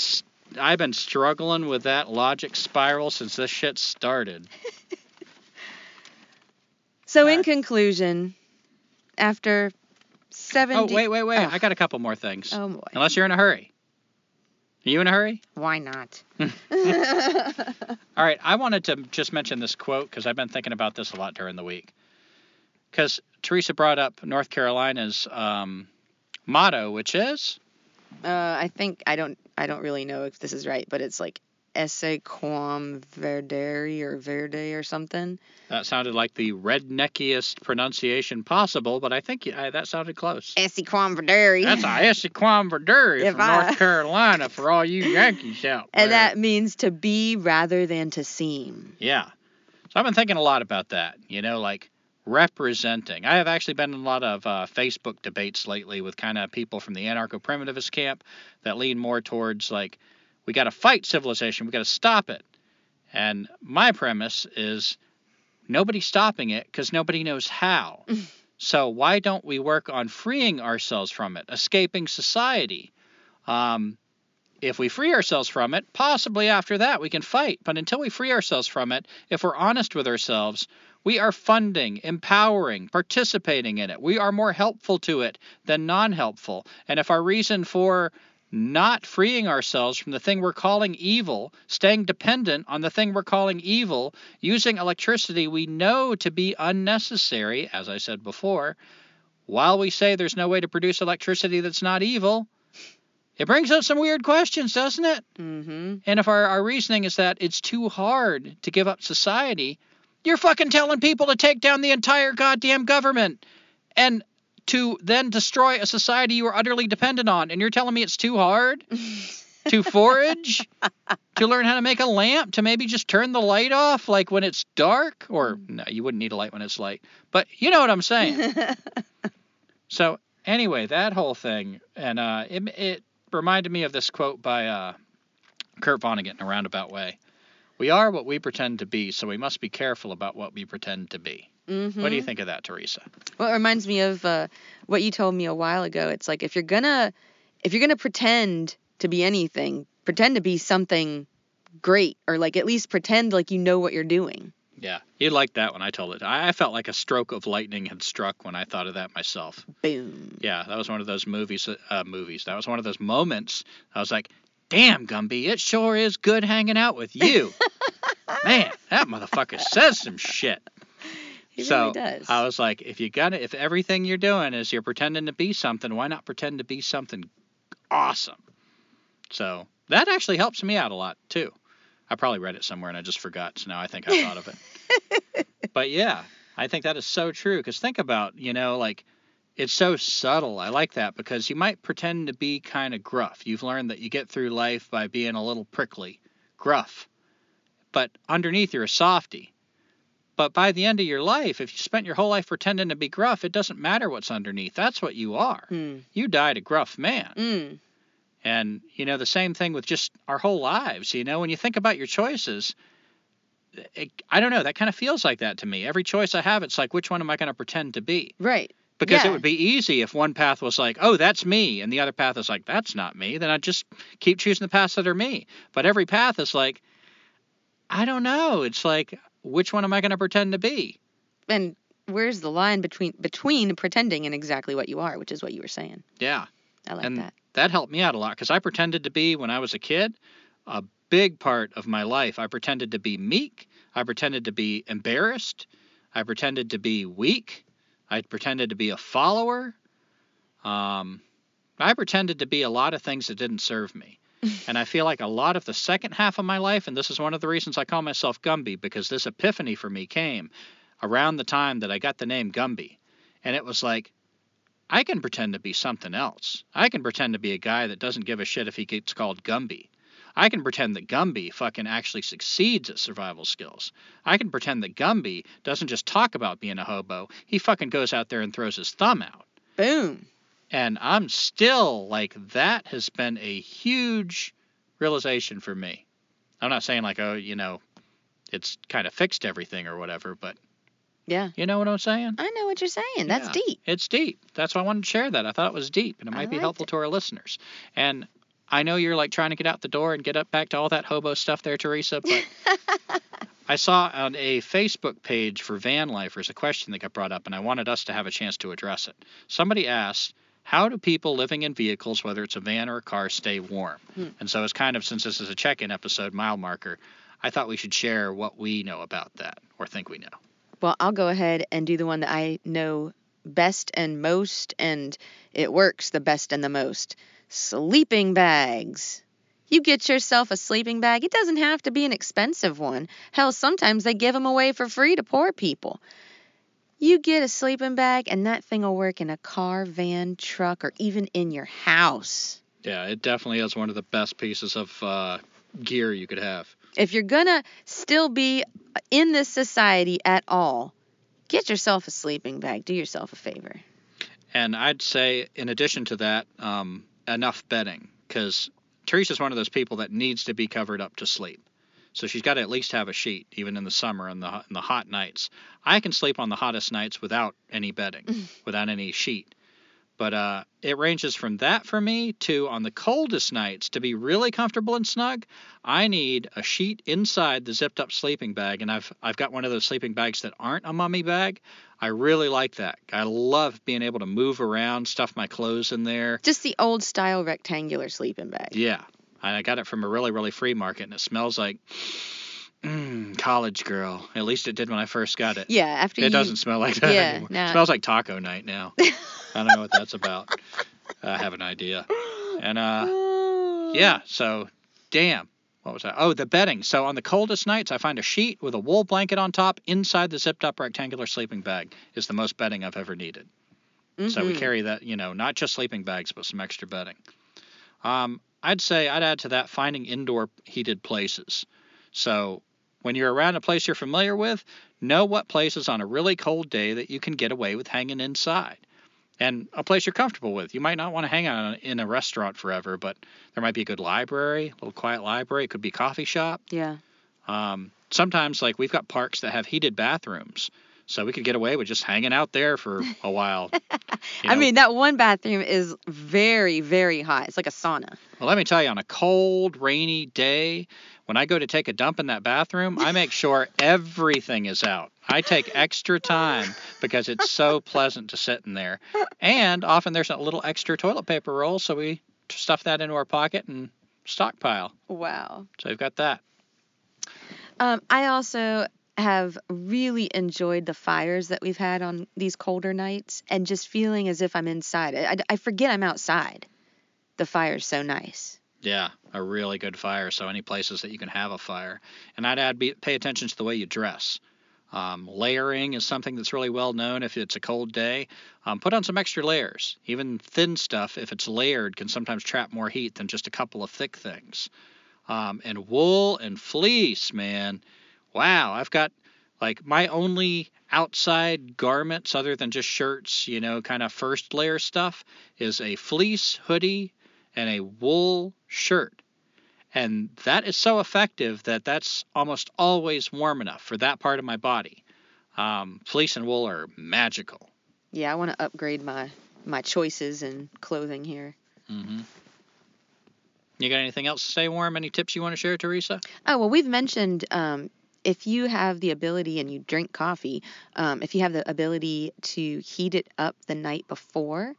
I've been struggling with that logic spiral since this shit started. So in conclusion, after 70 Oh, wait, wait, wait. Oh. I got a couple more things. Oh boy. Unless you're in a hurry. Are you in a hurry? Why not? All right, I wanted to just mention this quote because I've been thinking about this a lot during the week. Because Teresa brought up North Carolina's um, motto, which is Uh, I think I don't I don't really know if this is right, but it's like esse quam verdere or verde or something. that sounded like the redneckiest pronunciation possible, but I think uh, that sounded close. Esse quam verdere. That's a Essequan Verdure If from I- North Carolina for all you Yankees out there. and that means to be rather than to seem. Yeah. So I've been thinking a lot about that, you know, like representing. I have actually been in a lot of uh, Facebook debates lately with kind of people from the anarcho primitivist camp that lean more towards like, we got to fight civilization, we got to stop it. And my premise is nobody's stopping it because nobody knows how. so why don't we work on freeing ourselves from it, escaping society? Um, if we free ourselves from it, possibly after that we can fight. But until we free ourselves from it, if we're honest with ourselves, we are funding, empowering, participating in it. We are more helpful to it than non helpful. And if our reason for not freeing ourselves from the thing we're calling evil, staying dependent on the thing we're calling evil, using electricity we know to be unnecessary, as I said before, while we say there's no way to produce electricity that's not evil, it brings up some weird questions, doesn't it? Mm-hmm. And if our, our reasoning is that it's too hard to give up society, you're fucking telling people to take down the entire goddamn government and to then destroy a society you are utterly dependent on. And you're telling me it's too hard to forage, to learn how to make a lamp, to maybe just turn the light off like when it's dark? Or no, you wouldn't need a light when it's light. But you know what I'm saying. So anyway, that whole thing, and uh, it, it reminded me of this quote by uh, Kurt Vonnegut in a roundabout way. We are what we pretend to be, so we must be careful about what we pretend to be. Mm-hmm. What do you think of that, Teresa? Well, it reminds me of uh, what you told me a while ago. It's like if you're gonna if you're gonna pretend to be anything, pretend to be something great, or like at least pretend like you know what you're doing. Yeah, you liked that when I told it. I, felt like a stroke of lightning had struck when I thought of that myself. Boom. Yeah, that was one of those movies. Uh, movies. That was one of those moments. I was like, "Damn, Gumby, it sure is good hanging out with you." Man, that motherfucker says some shit. He so really does. I was like, if you got to if everything you're doing is you're pretending to be something, why not pretend to be something awesome? So that actually helps me out a lot too. I probably read it somewhere and I just forgot, so now I think I thought of it. but yeah, I think that is so true. Because think about, you know, like it's so subtle. I like that because you might pretend to be kind of gruff. You've learned that you get through life by being a little prickly, gruff, but underneath you're a softy. But by the end of your life, if you spent your whole life pretending to be gruff, it doesn't matter what's underneath. That's what you are. Mm. You died a gruff man. Mm. And, you know, the same thing with just our whole lives. You know, when you think about your choices, it, I don't know, that kind of feels like that to me. Every choice I have, it's like, which one am I going to pretend to be? Right. Because Yeah. it would be easy if one path was like, oh, that's me, and the other path is like, that's not me. Then I'd just keep choosing the paths that are me. But every path is like, I don't know. It's like, which one am I going to pretend to be? And where's the line between between pretending and exactly what you are, which is what you were saying. Yeah. I like and that. that helped me out a lot because I pretended to be, when I was a kid, a big part of my life. I pretended to be meek. I pretended to be embarrassed. I pretended to be weak. I pretended to be a follower. Um, I pretended to be a lot of things that didn't serve me. And I feel like a lot of the second half of my life, and this is one of the reasons I call myself Gumby, because this epiphany for me came around the time that I got the name Gumby. And it was like, I can pretend to be something else. I can pretend to be a guy that doesn't give a shit if he gets called Gumby. I can pretend that Gumby fucking actually succeeds at survival skills. I can pretend that Gumby doesn't just talk about being a hobo, he fucking goes out there and throws his thumb out. Boom. And I'm still like, that has been a huge realization for me. I'm not saying like, oh, you know, it's kind of fixed everything or whatever, but Yeah. you know what I'm saying? I know what you're saying. That's Yeah. deep. It's deep. That's why I wanted to share that. I thought it was deep and it might be helpful it. to our listeners. And I know you're like trying to get out the door and get up back to all that hobo stuff there, Teresa, but I saw on a Facebook page for van lifers a question that got brought up and I wanted us to have a chance to address it. Somebody asked, how do people living in vehicles, whether it's a van or a car, stay warm? Hmm. And so it's kind of, since this is a check-in episode, mile marker, I thought we should share what we know about that or think we know. Well, I'll go ahead and do the one that I know best and most, and it works the best and the most. Sleeping bags. You get yourself a sleeping bag. It doesn't have to be an expensive one. Hell, sometimes they give them away for free to poor people. You get a sleeping bag, and that thing will work in a car, van, truck, or even in your house. Yeah, it definitely is one of the best pieces of uh, gear you could have. If you're gonna still be in this society at all, get yourself a sleeping bag. Do yourself a favor. And I'd say, in addition to that, um, enough bedding, because Teresa's one of those people that needs to be covered up to sleep. So she's got to at least have a sheet, even in the summer and the in the hot nights. I can sleep on the hottest nights without any bedding, without any sheet. But uh, it ranges from that for me to on the coldest nights to be really comfortable and snug. I need a sheet inside the zipped up sleeping bag, and I've I've got one of those sleeping bags that aren't a mummy bag. I really like that. I love being able to move around, stuff my clothes in there. Just the old style rectangular sleeping bag. Yeah, I got it from a really really free market, and it smells like mm, college girl. At least it did when I first got it. Yeah, after It you doesn't smell like that Yeah, anymore. no. It smells like taco night now. I don't know what that's about. I have an idea. And uh yeah, so damn. What was that? Oh, the bedding. So on the coldest nights, I find a sheet with a wool blanket on top inside the zipped up rectangular sleeping bag is the most bedding I've ever needed. So we Mhm. carry that, you know, not just sleeping bags, but some extra bedding. Um, I'd say I'd add to that finding indoor heated places. So when you're around a place you're familiar with, know what places on a really cold day that you can get away with hanging inside. And a place you're comfortable with. You might not want to hang out in a restaurant forever, but there might be a good library, a little quiet library. It could be a coffee shop. Yeah. Um, sometimes, like we've got parks that have heated bathrooms, so we could get away with just hanging out there for a while. You I mean, that one bathroom is very, very hot. It's like a sauna. Well, let me tell you, on a cold, rainy day, when I go to take a dump in that bathroom, I make sure everything is out. I take extra time because it's so pleasant to sit in there. And often there's a little extra toilet paper roll, so we stuff that into our pocket and stockpile. Wow. So we've got that. Um, I also have really enjoyed the fires that we've had on these colder nights and just feeling as if I'm inside. I, I forget I'm outside. The fire's so nice. Yeah, a really good fire. So any places that you can have a fire, and I'd add be, pay attention to the way you dress. Um, layering is something that's really well known if it's a cold day. Um, put on some extra layers. Even thin stuff, if it's layered, can sometimes trap more heat than just a couple of thick things. Um, and wool and fleece, man. Wow, I've got like my only outside garments other than just shirts, you know, kind of first layer stuff is a fleece hoodie and a wool shirt. And that is so effective that that's almost always warm enough for that part of my body. Um, fleece and wool are magical. Yeah, I want to upgrade my my choices in clothing here. Mm-hmm. You got anything else to stay warm? Any tips you want to share, Teresa? Oh well, we've mentioned um, if you have the ability and you drink coffee, um, if you have the ability to heat it up the night before,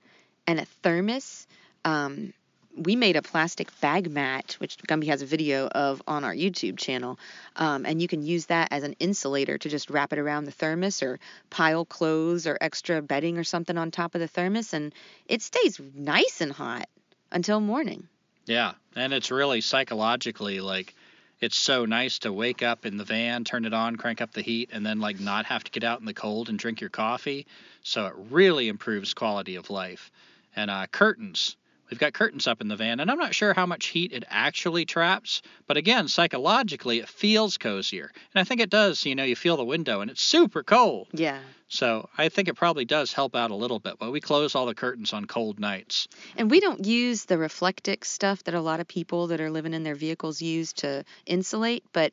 and a thermos. Um, we made a plastic bag mat, which Gumby has a video of on our YouTube channel, um, and you can use that as an insulator to just wrap it around the thermos or pile clothes or extra bedding or something on top of the thermos, and it stays nice and hot until morning. Yeah, and it's really psychologically like it's so nice to wake up in the van, turn it on, crank up the heat, and then like not have to get out in the cold and drink your coffee. So it really improves quality of life. And uh, curtains We've got curtains up in the van, and I'm not sure how much heat it actually traps, but again, psychologically, it feels cozier. And I think it does. You know, you feel the window, and it's super cold. Yeah. So I think it probably does help out a little bit, but we close all the curtains on cold nights. And we don't use the Reflectix stuff that a lot of people that are living in their vehicles use to insulate, but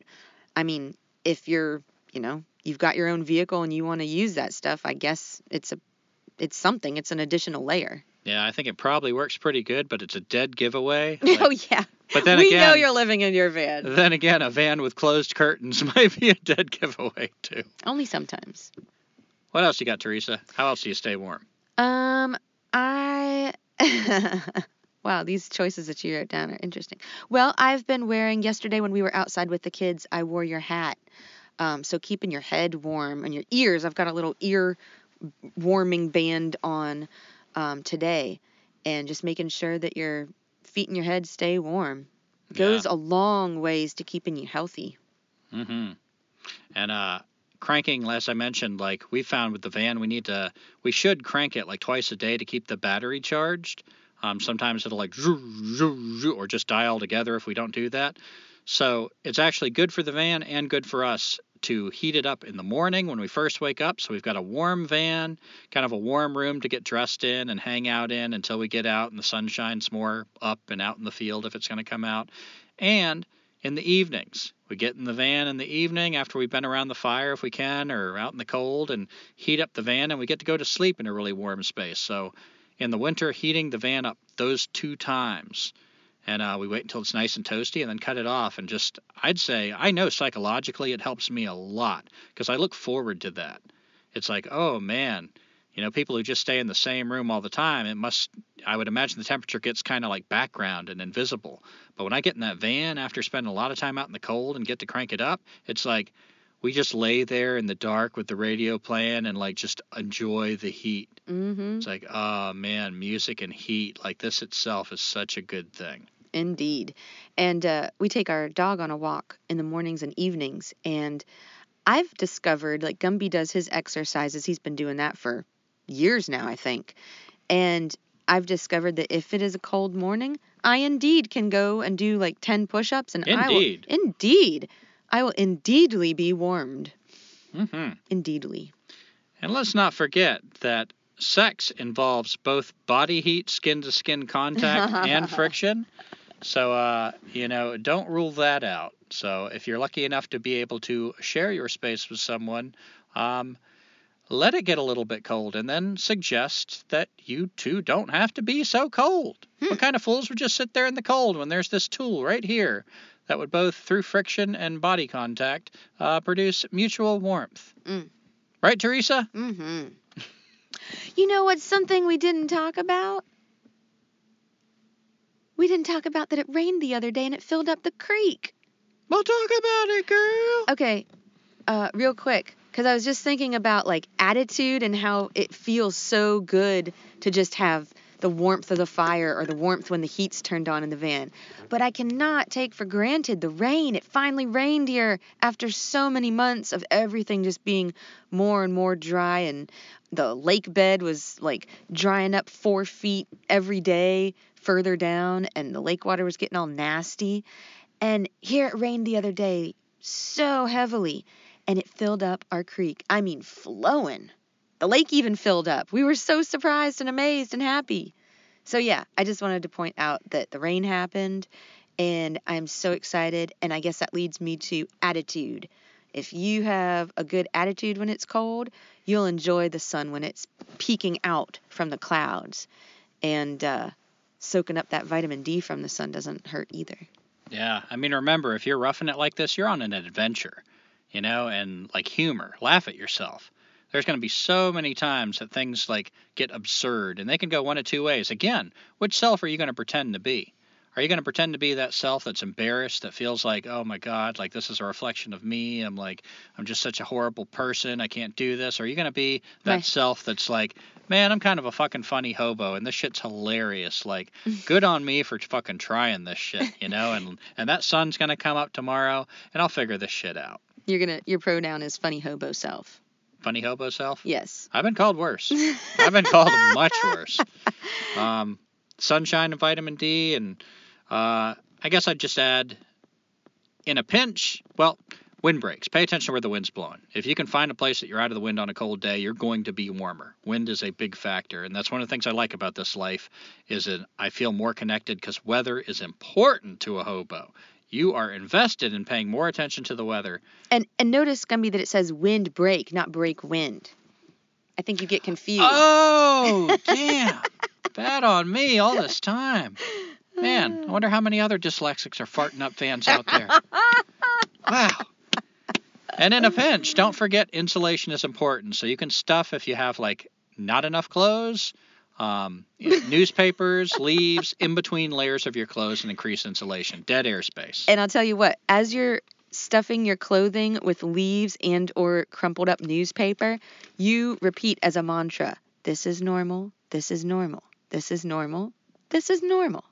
I mean, if you're, you know, you've got your own vehicle and you want to use that stuff, I guess it's a it's something. It's an additional layer. Yeah, I think it probably works pretty good, but it's a dead giveaway. Like, oh yeah. But then we again, know you're living in your van. Then again, a van with closed curtains might be a dead giveaway too. Only sometimes. What else you got, Teresa? How else do you stay warm? Um, I. wow, these choices that you wrote down are interesting. Well, I've been wearing yesterday when we were outside with the kids. I wore your hat. Um, so keeping your head warm and your ears. I've got a little ear warming band on um, today and just making sure that your feet and your head stay warm goes Yeah. a long ways to keeping you healthy. Mm-hmm. And uh, cranking, as I mentioned, like we found with the van, we need to, we should crank it like twice a day to keep the battery charged. Um, sometimes it'll like or just die altogether if we don't do that. So it's actually good for the van and good for us to heat it up in the morning when we first wake up. So we've got a warm van, kind of a warm room to get dressed in and hang out in until we get out and the sun shines more up and out in the field if it's going to come out. And in the evenings, we get in the van in the evening after we've been around the fire if we can or out in the cold and heat up the van and we get to go to sleep in a really warm space. So in the winter, heating the van up those two times and uh, we wait until it's nice and toasty and then cut it off and just i'd say i know psychologically it helps me a lot because i look forward to that. It's like oh man you know people who just stay in the same room all the time it must i would imagine the temperature gets kind of like background and invisible. But when i get in that van after spending a lot of time out in the cold and get to crank it up it's like we just lay there in the dark with the radio playing and like just enjoy the heat. Mm-hmm. it's like oh man music and heat like this itself is such a good thing Indeed. And uh, we take our dog on a walk in the mornings and evenings. And I've discovered, like Gumby does his exercises, he's been doing that for years now, I think. And I've discovered that if it is a cold morning, I indeed can go and do like 10 push ups. And I Indeed. will, indeed, I will indeedly be warmed. mm-hmm Indeedly. And let's not forget that sex involves both body heat, skin to skin contact, and friction. So, uh, you know, don't rule that out. So, if you're lucky enough to be able to share your space with someone, um, let it get a little bit cold and then suggest that you two don't have to be so cold. Hmm. What kind of fools would just sit there in the cold when there's this tool right here that would both, through friction and body contact, uh, produce mutual warmth? Mm. Right, Teresa? Mm-hmm. You know what's something we didn't talk about? We didn't talk about that it rained the other day and it filled up the creek. We'll talk about it, girl. Okay, uh, real quick, because I was just thinking about like attitude and how it feels so good to just have the warmth of the fire or the warmth when the heat's turned on in the van. But I cannot take for granted the rain. It finally rained here after so many months of everything just being more and more dry and the lake bed was like drying up four feet every day further down and the lake water was getting all nasty. And here it rained the other day so heavily and it filled up our creek. I mean, flowing. The lake even filled up. We were so surprised and amazed and happy. So, yeah, I just wanted to point out that the rain happened and I'm so excited. And I guess that leads me to attitude. If you have a good attitude when it's cold, you'll enjoy the sun when it's peeking out from the clouds. And uh, soaking up that vitamin D from the sun doesn't hurt either. Yeah, I mean, remember, if you're roughing it like this, you're on an adventure, you know, and like humor, laugh at yourself. There's going to be so many times that things like get absurd, and they can go one of two ways. Again, which self are you going to pretend to be? Are you going to pretend to be that self that's embarrassed, that feels like, oh my God, like this is a reflection of me? I'm like, I'm just such a horrible person. I can't do this. Or are you going to be that Right. self that's like, man, I'm kind of a fucking funny hobo and this shit's hilarious. Like, good on me for fucking trying this shit, you know? And and that sun's going to come up tomorrow and I'll figure this shit out. You're gonna your pronoun is funny hobo self. Funny hobo self? Yes. I've been called worse. I've been called much worse. Um, sunshine and vitamin D, and uh, I guess I'd just add, in a pinch, well, windbreaks. Pay attention to where the wind's blowing. If you can find a place that you're out of the wind on a cold day, you're going to be warmer. Wind is a big factor, and that's one of the things I like about this life. Is that I feel more connected because weather is important to a hobo. You are invested in paying more attention to the weather. And and notice Gumby that it says wind break, not break wind. I think you get confused. Oh, damn. Bad on me all this time. Man, I wonder how many other dyslexics are farting up fans out there. Wow. And in a pinch, don't forget insulation is important. So you can stuff if you have like not enough clothes, um, newspapers, leaves in between layers of your clothes and increase insulation. Dead airspace. And I'll tell you what, as you're stuffing your clothing with leaves and or crumpled up newspaper, you repeat as a mantra, this is normal, this is normal, this is normal, this is normal.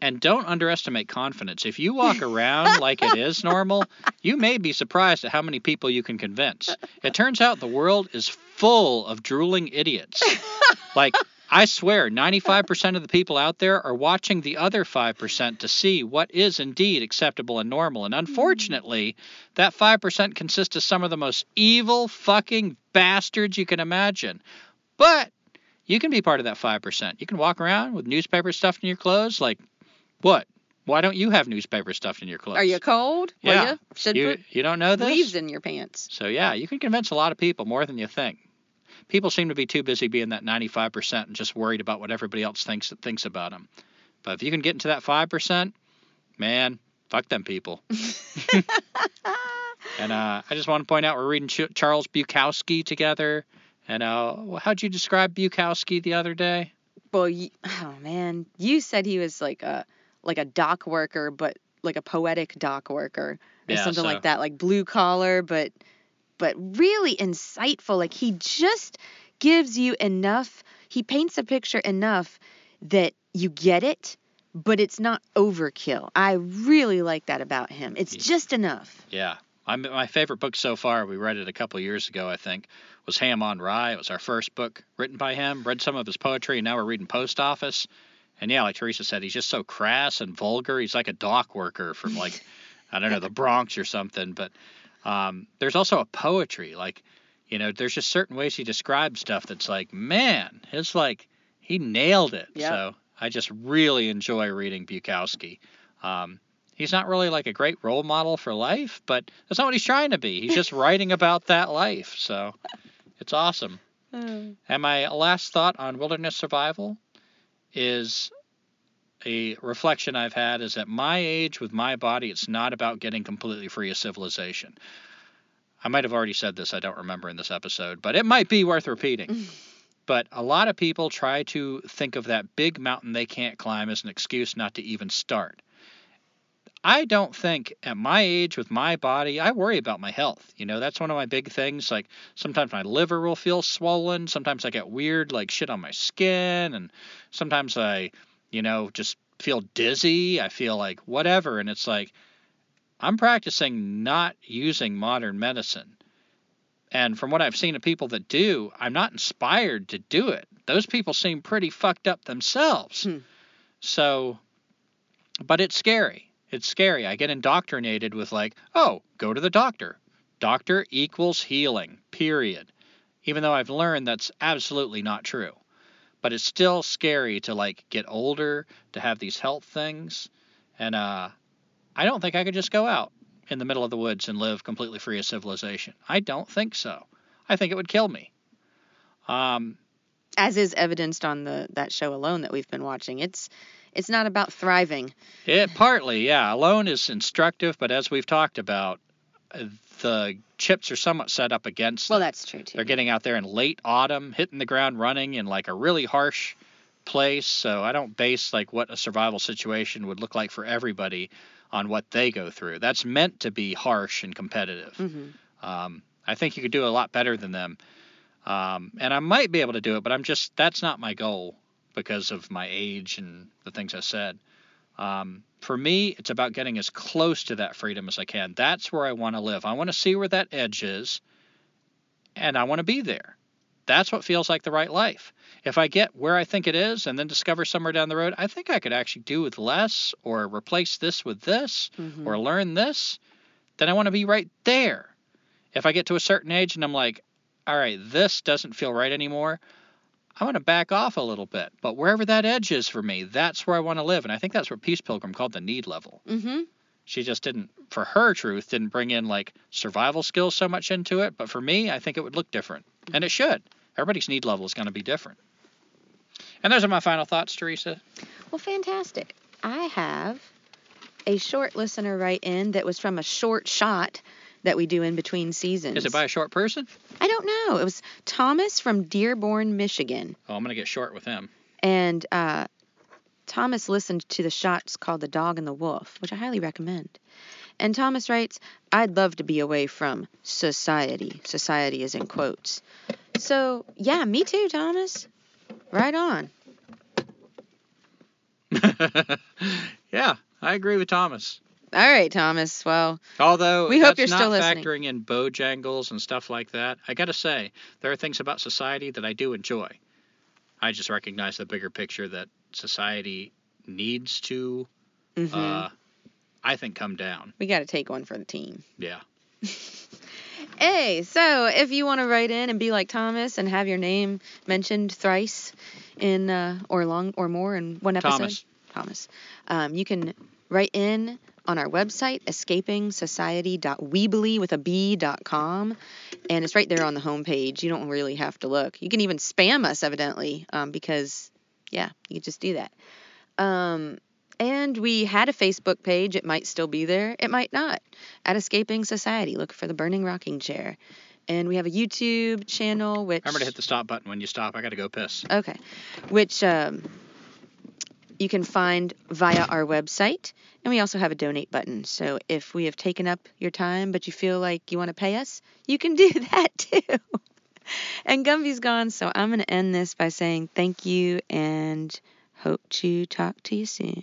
And don't underestimate confidence. If you walk around like it is normal, you may be surprised at how many people you can convince. It turns out the world is full of drooling idiots. Like, I swear, 95% of the people out there are watching the other 5% to see what is indeed acceptable and normal. And unfortunately, that 5% consists of some of the most evil fucking bastards you can imagine. But you can be part of that 5%. You can walk around with newspaper stuffed in your clothes. Like, what? Why don't you have newspaper stuffed in your clothes? Are you cold? Yeah. You should You, put you don't know this? leaves in your pants. So yeah, you can convince a lot of people more than you think. People seem to be too busy being that 95% and just worried about what everybody else thinks thinks about them. But if you can get into that 5%, man, fuck them people. and uh, I just want to point out we're reading Ch- Charles Bukowski together. And uh, how'd you describe Bukowski the other day? Well, you, oh man, you said he was like a like a dock worker, but like a poetic dock worker or Yeah, something so- like that, like blue collar, but but really insightful. Like he just gives you enough. He paints a picture enough that you get it, but it's not overkill. I really like that about him. It's Yeah. just enough. Yeah. I'm, my favorite book so far, we read it a couple of years ago, I think, was Ham on Rye. It was our first book written by him. Read some of his poetry, and now we're reading Post Office. And yeah, like Teresa said, he's just so crass and vulgar. He's like a dock worker from like, I don't know, the Bronx or something. But um, there's also a poetry. Like, you know, there's just certain ways he describes stuff that's like, man, it's like he nailed it. Yep. So I just really enjoy reading Bukowski. Um, he's not really like a great role model for life, but that's not what he's trying to be. He's just writing about that life. So it's awesome. And my last thought on wilderness survival is a reflection I've had is at my age with my body, it's not about getting completely free of civilization. I might have already said this, I don't remember in this episode, but it might be worth repeating. but a lot of people try to think of that big mountain they can't climb as an excuse not to even start. I don't think at my age with my body, I worry about my health. You know, that's one of my big things. Like sometimes my liver will feel swollen. Sometimes I get weird, like shit on my skin. And sometimes I, you know, just feel dizzy. I feel like whatever. And it's like, I'm practicing not using modern medicine. And from what I've seen of people that do, I'm not inspired to do it. Those people seem pretty fucked up themselves. Hmm. So, but it's scary. It's scary. I get indoctrinated with, like, oh, go to the doctor. Doctor equals healing, period. Even though I've learned that's absolutely not true. But it's still scary to, like, get older, to have these health things. And, uh, I don't think I could just go out in the middle of the woods and live completely free of civilization. I don't think so. I think it would kill me. Um, As is evidenced on the that show alone that we've been watching. It's it's not about thriving. it partly, yeah. Alone is instructive, but as we've talked about, the chips are somewhat set up against. Well, that's true too. They're getting out there in late autumn, hitting the ground running in like a really harsh place. So I don't base like what a survival situation would look like for everybody on what they go through. That's meant to be harsh and competitive. hmm Um, I think you could do a lot better than them. Um, and I might be able to do it, but I'm just, that's not my goal because of my age and the things I said. Um, for me, it's about getting as close to that freedom as I can. That's where I want to live. I want to see where that edge is, and I want to be there. That's what feels like the right life. If I get where I think it is and then discover somewhere down the road, I think I could actually do with less or replace this with this hmm or learn this, then I want to be right there. If I get to a certain age and I'm like, all right, this doesn't feel right anymore, I want to back off a little bit. But wherever that edge is for me, that's where I want to live. And I think that's what Peace Pilgrim called the need level. hmm She just didn't, for her truth, didn't bring in like survival skills so much into it. But for me, I think it would look different. And it should. Everybody's need level is going to be different. And those are my final thoughts, Teresa. Well, fantastic. I have a short listener write in that was from a short shot that we do in between seasons. Is it by a short person? I don't know. It was Thomas from Dearborn, Michigan. Oh, I'm going to get short with him. And uh, Thomas listened to the shots called The Dog and the Wolf, which I highly recommend. And Thomas writes, I'd love to be away from society. Society is in quotes. So, yeah, me too, Thomas. Right on. yeah, I agree with Thomas. All right, Thomas. Well, Although We hope you're still not listening. factoring in Bojangles and stuff like that, I gotta say there are things about society that I do enjoy. I just recognize the bigger picture that society needs to, mhm. uh, I think, come down. we got to take one for the team. Yeah. Hey, so if you want to write in and be like Thomas and have your name mentioned thrice in uh, or long or more in one episode, Thomas. Thomas, um, you can write in on our website escapingsociety.weebly with a b dot com, and it's right there on the homepage. You don't really have to look. You can even spam us, evidently, um, because yeah, you just do that. Um, and we had a Facebook page. It might still be there. It might not. At Escaping Society, look for the Burning Rocking Chair. And we have a YouTube channel, which Remember to hit the stop button when you stop. I gotta go piss. okay, which um, you can find via our website. And we also have a donate button. So if we have taken up your time, but you feel like you want to pay us, you can do that too. and Gumby's gone, so I'm going to end this by saying thank you and hope to talk to you soon.